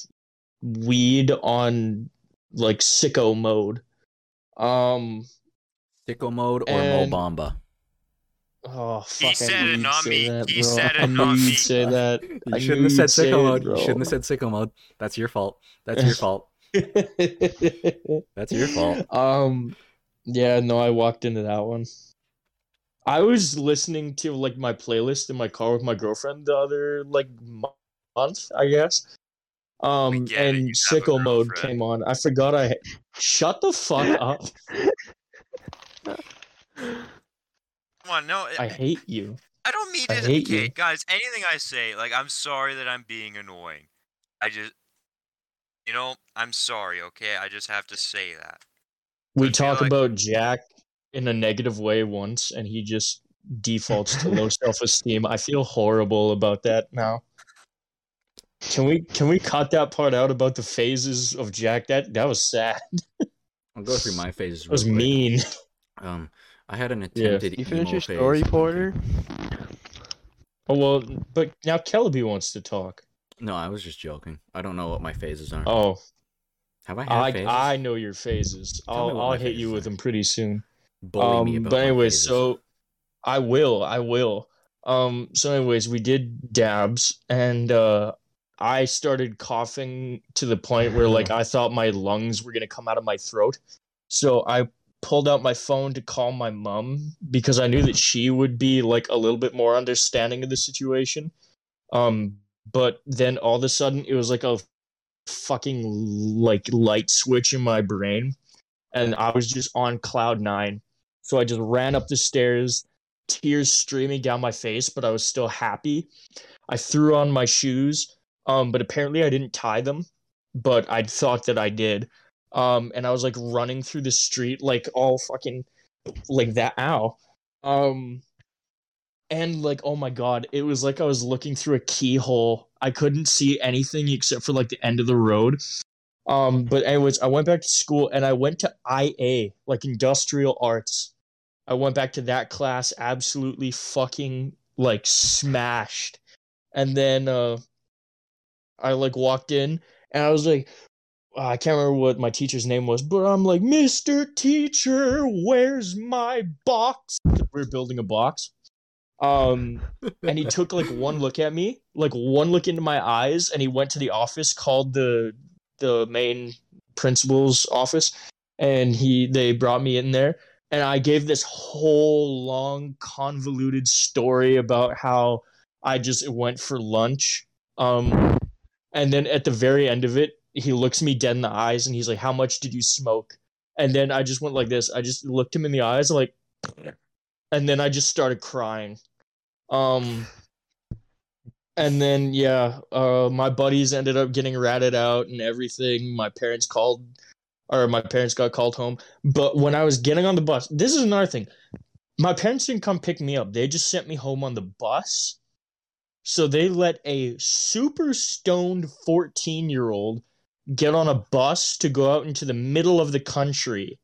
weed on like sicko mode. Um, Sicko mode or and- Mo Bamba? Oh He fuck! I said it, you'd not me. That, He bro. said it, I knew not you'd me. say that. You I shouldn't have said you'd sicko it, mode. You shouldn't have said sicko mode. That's your fault. That's your fault. That's your fault. um, yeah, no, I walked into that one. I was listening to like my playlist in my car with my girlfriend the other like month, I guess. Um, it, and you have a sicko mode girlfriend. came on. I forgot I. Shut the fuck up! Come on, no, I hate you. I don't mean I to. hate okay, you. guys, anything I say, like, I'm sorry that I'm being annoying. I just, you know, I'm sorry. Okay, I just have to say that. We feel talk like- about Jack in a negative way once, and he just defaults to low self esteem. I feel horrible about that now. Can we can we cut that part out about the phases of Jack? That that was sad. I'll go through my phases. It was quick. mean. Um, I had an Yeah. You finish emo your phase. story, Porter? Oh well, but now Kellaby wants to talk. No, I was just joking. I don't know what my phases are. Oh, Have I had I phases? I know your phases. Tell I'll I'll hit you phases with them pretty soon. Bully um, me about but my anyways, so I will, I will. Um, so anyways, we did dabs, and uh, I started coughing to the point where like I thought my lungs were gonna come out of my throat. So I pulled out my phone to call my mom because I knew that she would be like a little bit more understanding of the situation. Um, but then all of a sudden it was like a fucking like light switch in my brain and I was just on cloud nine. So I just ran up the stairs, tears streaming down my face, but I was still happy. I threw on my shoes, um, but apparently I didn't tie them, but I thought that I did. Um, and I was like running through the street like all fucking like that. Ow. Um, and like oh my god, it was like I was looking through a keyhole. I couldn't see anything except for like the end of the road. Um, but anyways, I went back to school and I went to IA, like industrial arts. I went back to that class, absolutely fucking like smashed. And then uh I like walked in and I was like I can't remember what my teacher's name was, but I'm like, Mr. Teacher, where's my box? We're building a box. Um, and he took like one look at me, like one look into my eyes, and he went to the office, called the the main principal's office, and he they brought me in there, and I gave this whole long convoluted story about how I just went for lunch. Um, and then at the very end of it, he looks me dead in the eyes and he's like, "How much did you smoke?" And then I just went like this. I just looked him in the eyes, like, and then I just started crying. Um, and then yeah, uh, my buddies ended up getting ratted out and everything. My parents called, or my parents got called home. But when I was getting on the bus, this is another thing. My parents didn't come pick me up. They just sent me home on the bus. So they let a super stoned 14 year old get on a bus to go out into the middle of the country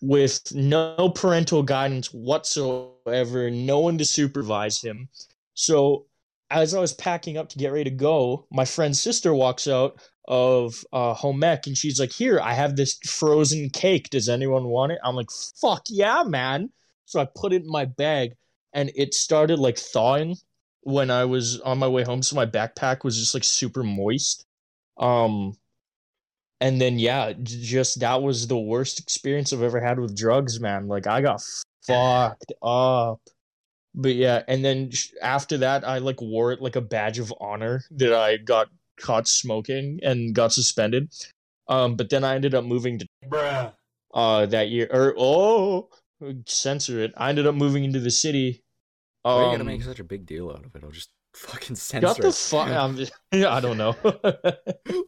with no parental guidance whatsoever, no one to supervise him. So as I was packing up to get ready to go, my friend's sister walks out of uh, home ec and she's like, "Here, I have this frozen cake. Does anyone want it?" I'm like, "Fuck yeah, man!" So I put it in my bag, and it started like thawing when I was on my way home. So my backpack was just like super moist. Um, and then yeah, just that was the worst experience I've ever had with drugs, man. Like I got fucked up. But yeah, and then after that, I like wore it like a badge of honor that I got caught smoking and got suspended. Um, but then I ended up moving to Bruh. uh that year or oh censor it. I ended up moving into the city. Why are you Um, gonna make such a big deal out of it? I'll just fucking censor got the it. fuck. I'm just, I don't know.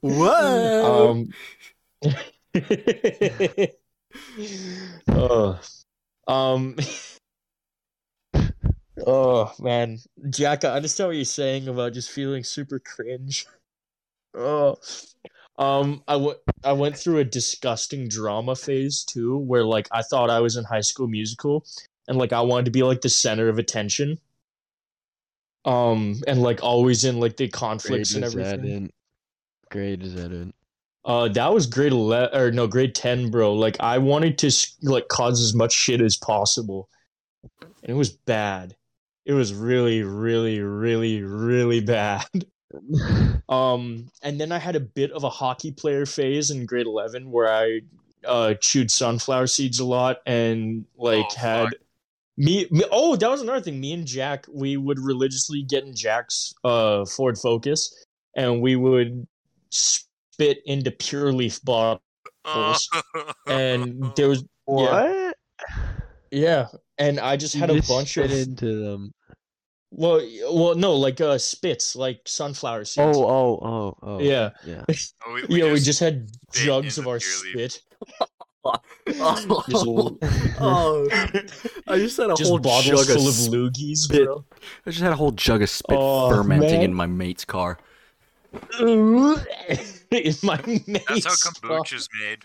Whoa. um. oh, um. Oh man, Jack, I understand what you're saying about just feeling super cringe. Oh, um, I went I went through a disgusting drama phase too, where like I thought I was in High School Musical, and like I wanted to be like the center of attention. Um, and like always in like the Grade conflicts and is that everything. in? Grade is that in? Uh, that was grade eleven or no grade ten, bro. Like I wanted to like cause as much shit as possible, and it was bad. It was really, really, really, really bad. Um, and then I had a bit of a hockey player phase in grade eleven where I uh chewed sunflower seeds a lot and like Oh, had fuck. Me, me. Oh, that was another thing. Me and Jack, we would religiously get in Jack's uh Ford Focus, and we would spit into pure leaf bottles. and there was yeah, What? yeah, and I just You had a just bunch spit of into them. well, well, no, like uh spits, like sunflower seeds. Oh, oh, oh, oh. yeah, Yeah. Oh, we, yeah. we just had jugs of our spit. oh, Just, l- oh, I just had a just whole bottles jug full of of loogies, spit. bro. I just had a whole jug of spit Oh, fermenting man. in my mate's car. in my mate's That's how mate's car. kombucha's made.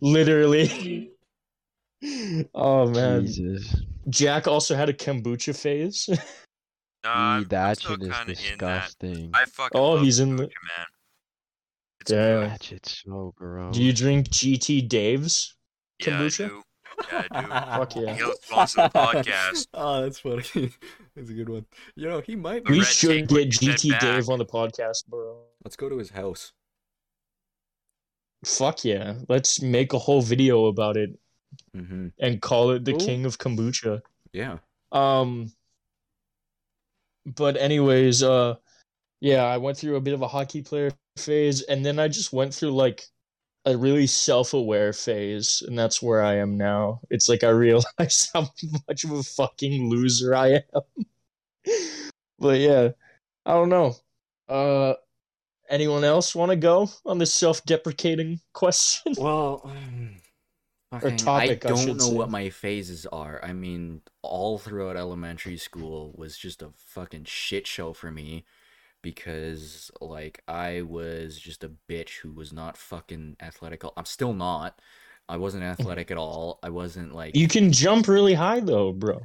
Literally. Oh man. Jesus. Jack also had a kombucha phase. No, I'm, I'm Gee, that shit is kinda that. disgusting. I fucking Oh, love he's in the- man. It's Damn. good. That so gross. Do you drink GT Dave's? Yeah, Kombucha? I do. Yeah, I do. Fuck yeah. He'll sponsor the podcast. Oh, that's funny. that's a good one. You know, he might. The We should get GT. Dave on the podcast, bro. Let's go to his house. Fuck yeah. Let's make a whole video about it Mm-hmm. and call it the Cool. king of kombucha. Yeah. Um but anyways, uh yeah, I went through a bit of a hockey player phase and then I just went through like a really self-aware phase and that's where I am now. It's like I realize how much of a fucking loser I am. but yeah, I don't know. Uh anyone else want to go on this self-deprecating question? Well, um, topic, I I don't should know say. what my phases are. I mean, all throughout elementary school was just a fucking shit show for me. Because like I was just a bitch who was not fucking athletic. I'm still not. I wasn't athletic at all. I wasn't like You can jump really high though, bro. All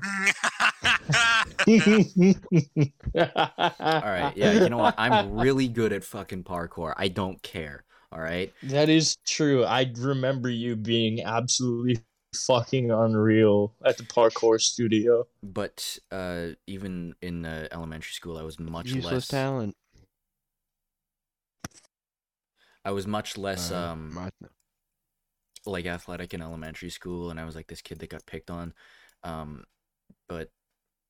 right, yeah, you know what? I'm really good at fucking parkour. I don't care. All right. That is true. I remember you being absolutely fucking unreal at the parkour studio. But uh, even in uh, elementary school, I was much Useless less. talent. I was much less Uh, um my- like athletic in elementary school, and I was like this kid that got picked on. Um, but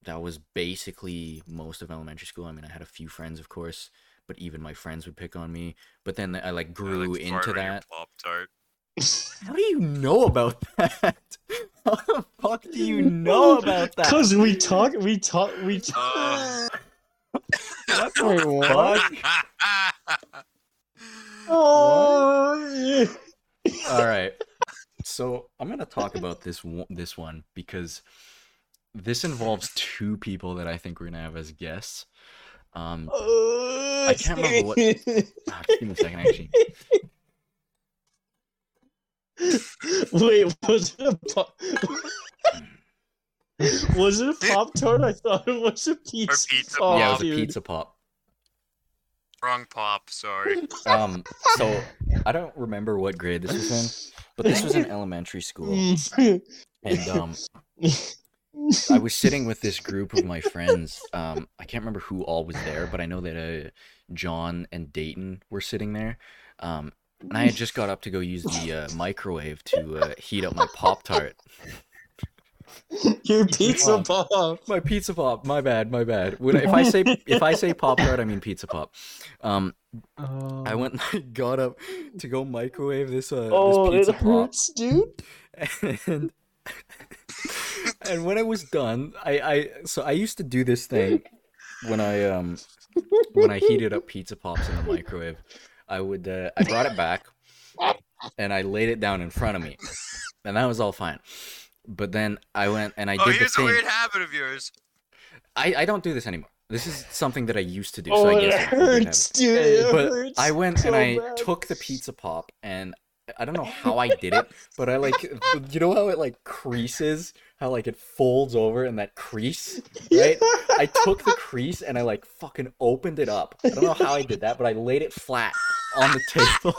that was basically most of elementary school. I mean, I had a few friends, of course, but even my friends would pick on me. But then I like grew into that. Pop tart. How do you know about that? How the fuck do you know about that? Cause we talk, we talk, we talk. Uh. Wait, what? Oh, All right. So I'm gonna talk about this one, this one because this involves two people that I think we're gonna have as guests. Um, I can't remember what- ah, give me a second, actually. Wait, was it a pop? was it a pop tart? I thought it was a pizza. pizza pop, yeah, it was a pizza pop. Wrong pop. Sorry. Um, so I don't remember what grade this was in, but this was in elementary school, and um, I was sitting with this group of my friends. Um, I can't remember who all was there, but I know that uh, John and Dayton were sitting there. Um, and I had just got up to go use the uh, microwave to uh, heat up my Pop Tart. Your pizza pop. My pizza pop. My bad. My bad. When, if I say if I say Pop Tart, I mean pizza pop. Um, Oh. I went and I got up to go microwave this uh Oh, this it pizza pop. dude. and and when I was done, I I so I used to do this thing when I um when I heated up pizza pops in the microwave. I would uh, I brought it back and I laid it down in front of me, and that was all fine. But then I went and I oh, did the here's a thing. weird habit of yours. I I don't do this anymore. This is something that I used to do. Oh, so I it guess it's a weird habit. hurts, dude. It but hurts I went and I bad. took the pizza pop and I don't know how I did it, but I like you know how it like creases, how like it folds over in that crease, right? I took the crease and I like fucking opened it up. I don't know how I did that, but I laid it flat on the table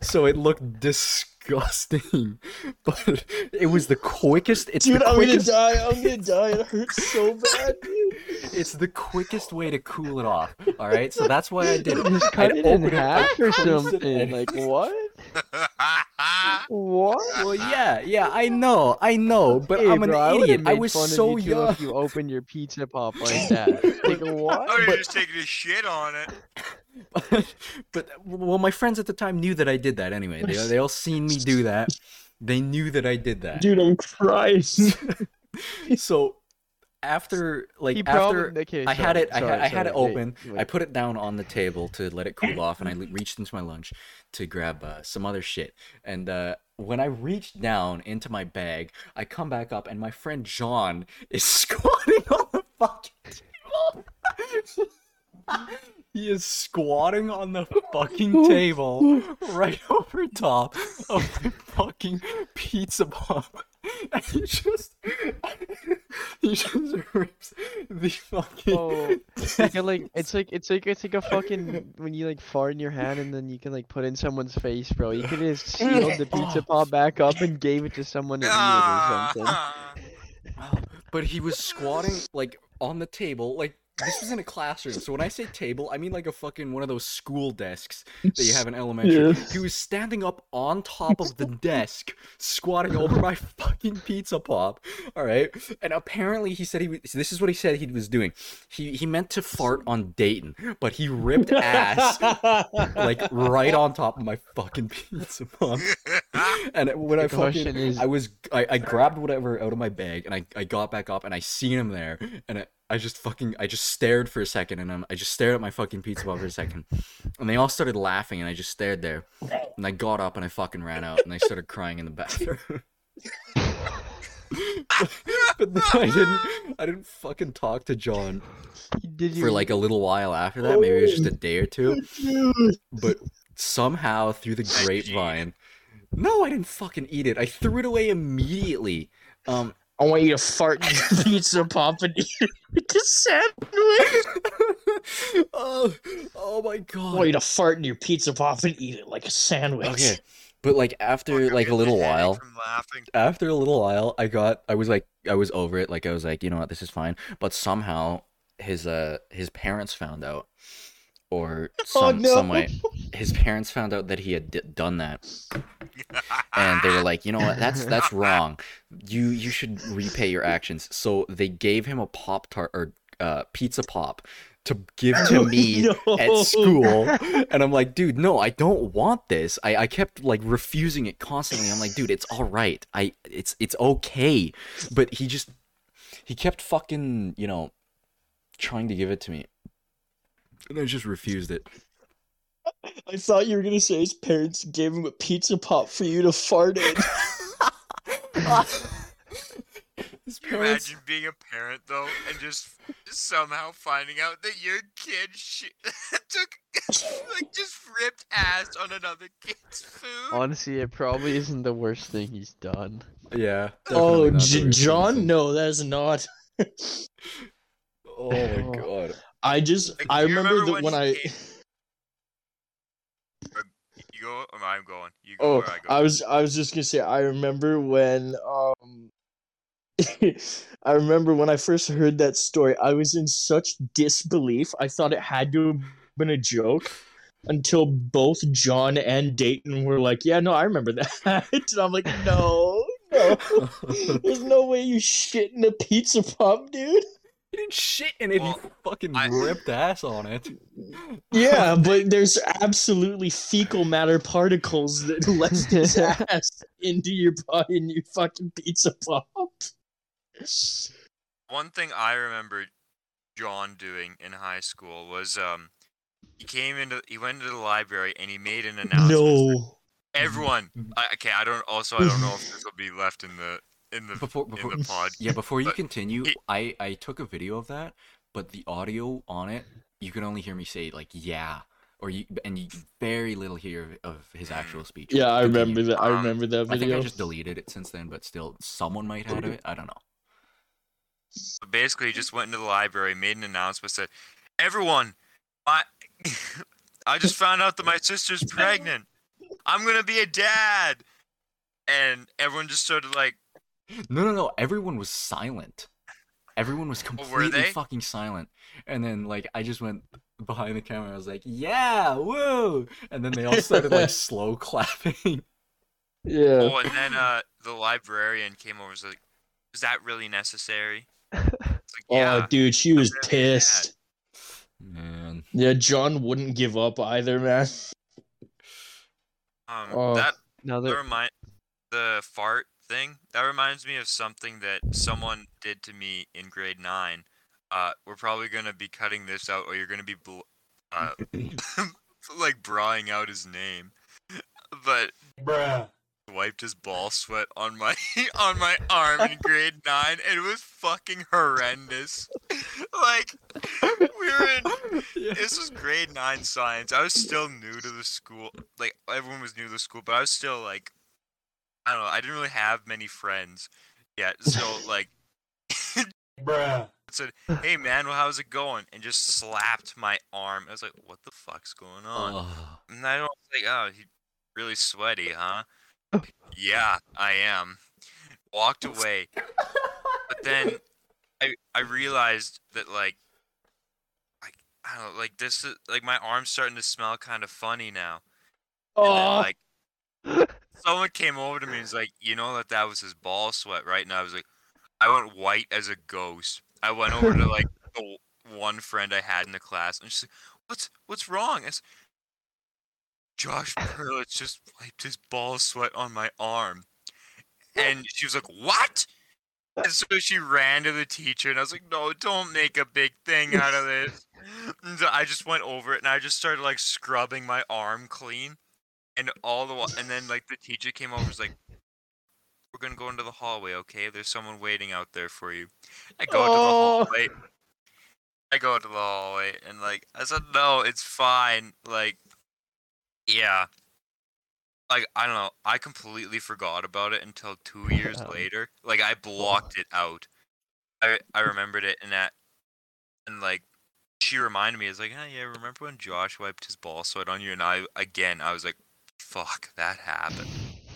so it looked disgusting. But it was the quickest it's Dude, the I'm gonna quickest die. I'm gonna die. It hurts so bad, dude. it's the quickest way to cool it off. All right, so that's why I did it. Just cut I'd it in open half or something. Like what? What? Well, yeah, yeah, I know, I know, but Hey, I'm an bro, idiot. I made was fun of so you too young. If you opened your pizza pop like that, like what? oh, you're just taking a shit on it. but well, my friends at the time knew that I did that anyway. They they all seen me do that. They knew that I did that. Dude, I'm crying. So after like He after probably- okay, I had sorry, it, I had, sorry, I had it sorry, wait, open. I put it down on the table to let it cool off, and I reached into my lunch to grab uh, some other shit. And uh, when I reached down into my bag, I come back up, and my friend John is squatting on the fucking table. He is squatting on the fucking table right over top of the fucking pizza pop. And he just he just rips the fucking Oh, it's like, a, like it's like it's like it's like a fucking when you like fart in your hand and then you can like put in someone's face, bro. You could just sealed the pizza oh. pop back up and gave it to someone to eat or something. Oh, but he was squatting like on the table like this was in a classroom so when i say table i mean like a fucking one of those school desks that you have in elementary. Yeah. he was standing up on top of the desk squatting over my fucking pizza pop all right? And apparently he said he was, this is what he said he was doing. He he meant to fart on dayton but he ripped ass like right on top of my fucking pizza pop. And when I The question fucking, is- I was, I, I grabbed whatever out of my bag, and I, I got back up, and I seen him there, and I, I just fucking, I just stared for a second, and I'm, I just stared at my fucking pizza pop for a second, and they all started laughing, and I just stared there, and I got up, and I fucking ran out, and I started crying in the bathroom. but then I didn't. I didn't fucking talk to John Did you for like a little while after that. Maybe it was just a day or two. But somehow through the grapevine, no, I didn't fucking eat it. I threw it away immediately. Um, I want you to fart in your pizza pop and eat it like a sandwich. oh, oh my god! I want you to fart in your pizza pop and eat it like a sandwich. Okay, but like after Fuck, I'm like a little while, laughing. after a little while, I got I was like I was over it. Like I was like, you know what, this is fine. But somehow his uh his parents found out, or Oh, some no. some way. his parents found out that he had d- done that, and they were like, you know what, that's that's wrong. You you should repay your actions. So they gave him a pop tart or uh pizza pop to give to me No. at school. And i'm like dude no i don't want this. I i kept like refusing it constantly. I'm like dude it's all right. I it's it's okay. But he just he kept fucking you know trying to give it to me and i just refused it I thought you were gonna say his parents gave him a pizza pop for you to fart in. his parents imagine being a parent though, and just somehow finding out that your kid sh- took like just ripped ass on another kid's food? Honestly, it probably isn't the worst thing he's done. yeah oh, definitely not the J- John? No, that is not. oh my god I just, Like, I do you remember that when I. came- You go, I'm going. You go, Oh, or I go. I was I was just gonna say I remember when um I remember when I first heard that story, I was in such disbelief. I thought it had to have been a joke until both John and Dayton were like, "Yeah, no, I remember that." and I'm like, "No, no, there's no way you shit in a pizza pop, dude." He didn't shit in it Well, he fucking I- ripped ass on it Yeah, but there's absolutely fecal matter particles that left his ass into your body and your fucking pizza pop. One thing I remember John doing in high school was um he came into he went into the library and he made an announcement. No. Everyone. I, okay, I don't also I don't know if this will be left in the in the before before in the pod. Yeah, before you continue, it- I I took a video of that, but the audio on it, you can only hear me say like yeah, or you and you very little hear of, of his actual speech. Yeah, I Continue. remember that. I Um, remember that I think. I just deleted it since then, but still, someone might have it. I don't know. But basically, he just went into the library, made an announcement, said, "Everyone, my, I just found out that my sister's pregnant. I'm gonna be a dad." And everyone just started like, No, no, no. Everyone was silent. Everyone was completely they? fucking silent. And then like I just went behind the camera. I was like, "Yeah, woo!" And then they all started like slow clapping. yeah. "Oh!" And then uh, the librarian came over, and was like, "Is that really necessary?" Like, yeah. Oh, dude, she was really mad. pissed. Man, Yeah, John wouldn't give up either, man. Um, Oh. that Now that that remind the fart thing that reminds me of something that someone did to me in grade nine. Uh, we're probably gonna be cutting this out, or you're gonna be bl- uh, like brawling out his name. But Bruh. wiped his ball sweat on my on my arm in grade nine, and it was fucking horrendous. like we were in this was grade nine science. I was still new to the school. Like everyone was new to the school, but I was still like, I don't know. I didn't really have many friends yet. So like, Bruh. said, "Hey man, well how's it going?" And just slapped my arm. I was like, "What the fuck's going on?" Ugh. And I was like, "Oh, he really sweaty, huh?" yeah, I am. Walked away, but then I I realized that like like I don't know, like this is like my arm's starting to smell kind of funny now. And then, Oh, like someone came over to me and was like, "You know that that was his ball sweat, right?" And I was like, I went white as a ghost. I went over to like the one friend I had in the class, and she's like, "What's what's wrong?" I said, Josh Perlitz just wiped his ball sweat on my arm, and she was like, "What?" And so she ran to the teacher, and I was like, "No, don't make a big thing out of this." And so I just went over it, and I just started like scrubbing my arm clean, and all the while, and then like the teacher came over, and was like, we're gonna go into the hallway, okay? There's someone waiting out there for you. I go into Oh. the hallway. I go into the hallway and like I said, no, it's fine. Like, yeah. Like I don't know. I completely forgot about it until two years Wow. later. Like I blocked it out. I I remembered it and that, and like she reminded me. It's like, oh yeah, remember when Josh wiped his ball sweat on you? And I again, I was like, fuck, that happened.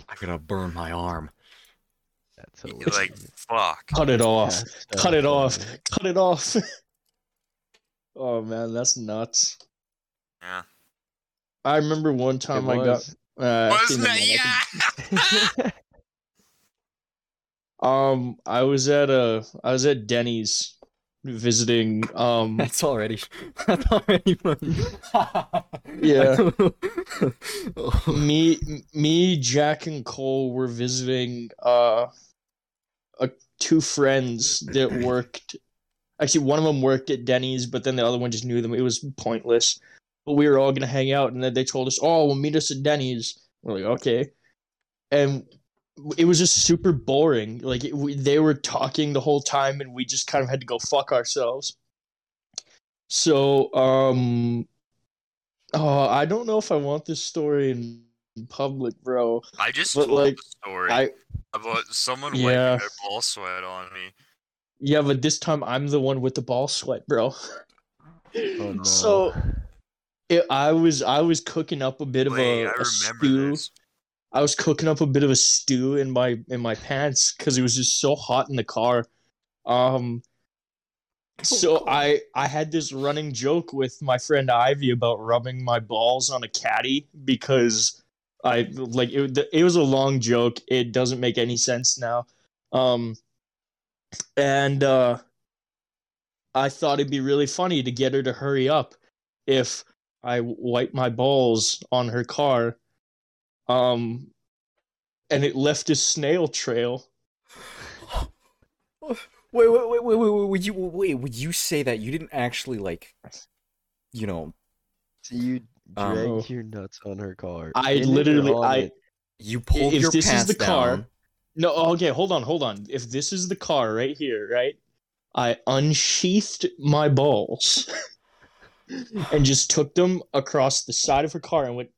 I'm gonna burn my arm. That's Y- hilarious. Like fuck. Cut it off. That's Cut so it off. Cut it off. oh man, that's nuts. Yeah. I remember one time It I got. was. Uh, actually, Wasn't never it? I can- Yeah. Um, I was at a I was at Denny's visiting. Um, That's already. That's already funny. Yeah. me, me, Jack, and Cole were visiting. Uh, a, two friends that worked. Actually, one of them worked at Denny's, but then the other one just knew them. It was pointless. But we were all gonna hang out, and then they told us, "Oh, we'll meet us at Denny's." We're like, "Okay," and it was just super boring. Like it, we, they were talking the whole time, and we just kind of had to go fuck ourselves. So, um, oh, I don't know if I want this story in public, bro. I just But, told like, the story I about someone Yeah. wiping their ball sweat on me. yeah, but this time I'm the one with the ball sweat, bro. Oh, no. So it, I was I was cooking up a bit of Wait, a, I a stew. this. I was cooking up a bit of a stew in my in my pants because it was just so hot in the car. Um, so I I had this running joke with my friend Ivy about rubbing my balls on a caddy because I like it. It was a long joke. It doesn't make any sense now. Um, and uh, I thought it'd be really funny to get her to hurry up if I wipe my balls on her car um and it left a snail trail Wait, wait, wait, wait, wait, wait, would you wait? Would you say that you didn't actually like, you know, So you Um, dragged your nuts on her car. I In it or literally- I- it? you pulled if your this is pants the car- down? no okay hold on hold on if this is the car right here right i unsheathed my balls and just took them across the side of her car and went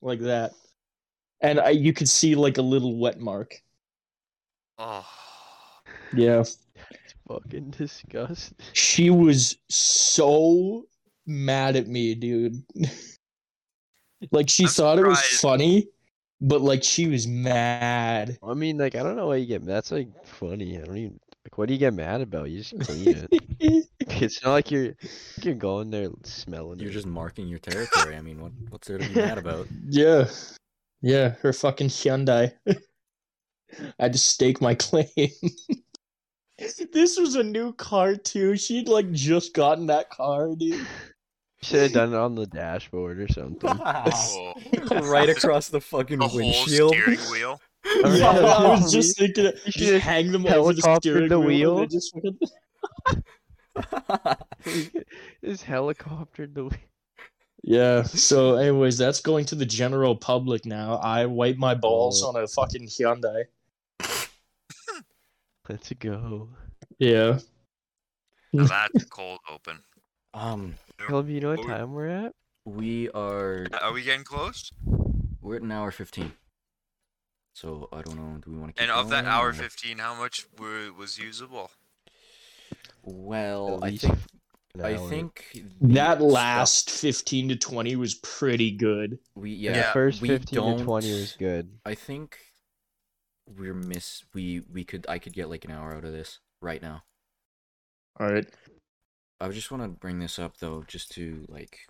like that and I, you could see like a little wet mark Oh. yeah fucking disgusting. she was so mad at me dude like she I'm thought it was funny but like she was mad I mean, like, I don't know why you get. Mad. That's like funny. I don't even. Like, what do you get mad about? You just clean it. it's not like you're you're going there smelling. You're it. just marking your territory. I mean, what, what's there to be mad about? Yeah. Yeah, her fucking Hyundai. I just stake my claim. this was a new car too. She'd like just gotten that car, dude. should have done it on the dashboard or something. Oh. right across the fucking The whole windshield. steering wheel. Yeah, yeah, I was just thinking, you just hang them over the helicoptered steering the wheel. wheel. and Just fucking... This helicopter the way. Yeah. So, anyways, that's going to the general public now. I wipe my balls Oh. on a fucking Hyundai. Let's go. Yeah. Now that's cold open. Um, Caleb, you know what What time we're at? we are Are we getting close? we're at an hour fifteen. So I don't know. Do we want to? And of that hour 15, how much were, was usable? Well, I think an I think the That stuff- last 15 to 20 was pretty good. we yeah, Yeah, first we 15 don't, to 20 was good. I think we're miss we we could I could get like an hour out of this right now. All right. I just want to bring this up though, just to like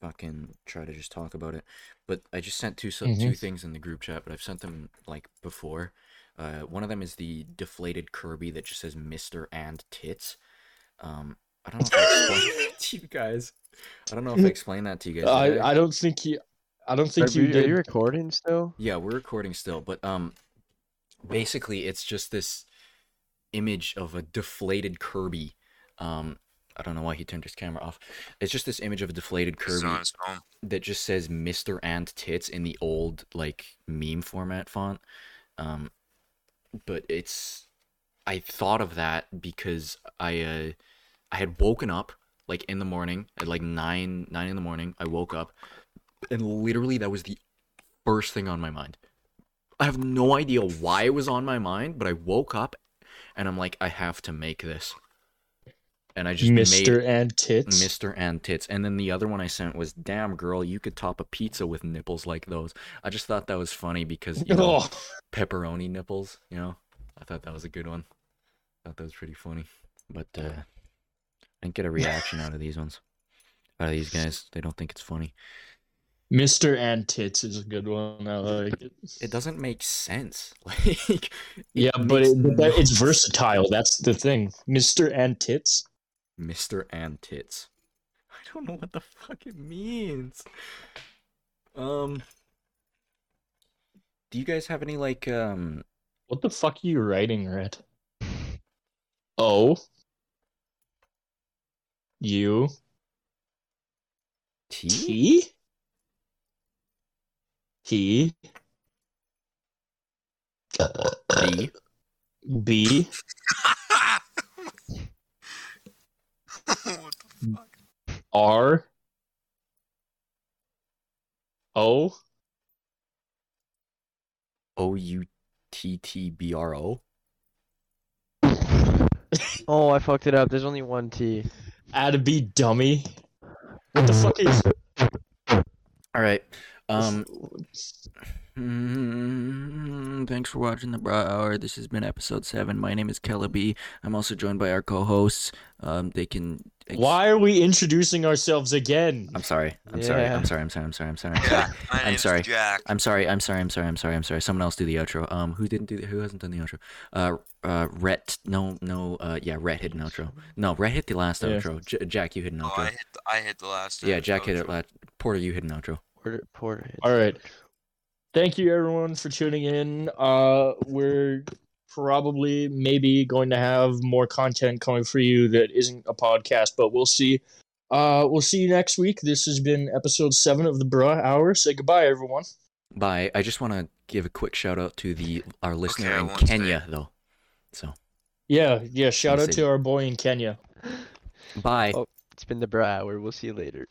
fucking try to just talk about it. But I just sent two so two things in the group chat, but I've sent them like before. Uh, one of them is the deflated Kirby that just says Mister and tits. Um, I don't know if I explained that to you guys. I don't know if I explained that to you guys. did I, I don't think you. I don't Are, think you are did. you recording still? Yeah, we're recording still, but um basically it's just this image of a deflated Kirby. Um I don't know why he turned his camera off. It's just this image of a deflated Kirby on his phone. that just says Mr. and Tits in the old like meme format font. Um but it's I thought of that because I uh I had woken up like in the morning at like nine nine in the morning. I woke up and literally that was the first thing on my mind. I have no idea why it was on my mind, but I woke up and I'm like, I have to make this. And I just Mr. made and Tits. Mr. and tits. And then the other one I sent was, damn girl, you could top a pizza with nipples like those. I just thought that was funny because you know, Oh, pepperoni nipples, you know? I thought that was a good one. I thought that was pretty funny. But uh Didn't get a reaction out of these ones. Out of these guys. They don't think it's funny. Mr. and Tits is a good one. I like it. It doesn't make sense. Like Yeah, but, it, but that, it's versatile. That's the thing. Mr. and Tits. Mr. and tits. I don't know what the fuck it means. Um Do you guys have any like um What the fuck are you writing, Rhett? O. U. tea? T. T. B? B. what the fuck? R. O. O U T T B R O? Oh, I fucked it up. There's only one T. Add a B dummy. What the fuck is Alright. Um mm, thanks for watching the Bruh Hour. This has been episode seven. My name is Kellaby. I'm also joined by our co-hosts. Um, they can. ex- Why are we introducing ourselves again? I'm sorry. I'm sorry. Yeah. I'm sorry. I'm sorry. I'm sorry. I'm sorry. I'm sorry. Yeah, my I'm name's sorry. Jack. I'm sorry. I'm sorry. I'm sorry. I'm sorry. I'm sorry. Someone else do the outro. Um, who didn't do? The, who hasn't done the outro? Uh, uh, Rhett. No, no. Uh, yeah, Rhett hit an outro. No, Rhett hit the last Yeah. outro. J- Jack, you hit an Oh, outro. I hit. The, I hit the last. yeah, uh, Jack hit it outro. last. Porter, you hit an outro. Porter, Porter hit. All right. Thank you everyone for tuning in. Uh we're probably maybe going to have more content coming for you that isn't a podcast, but we'll see. Uh we'll see you next week. This has been episode 7 of the Bruh Hour. Say goodbye everyone. Bye. I just want to give a quick shout out to the our listener I in won't stay. Kenya, though. So, Yeah, yeah, shout out see. to our boy in Kenya. bye. Oh. It's been the bruh hour. We'll see you later.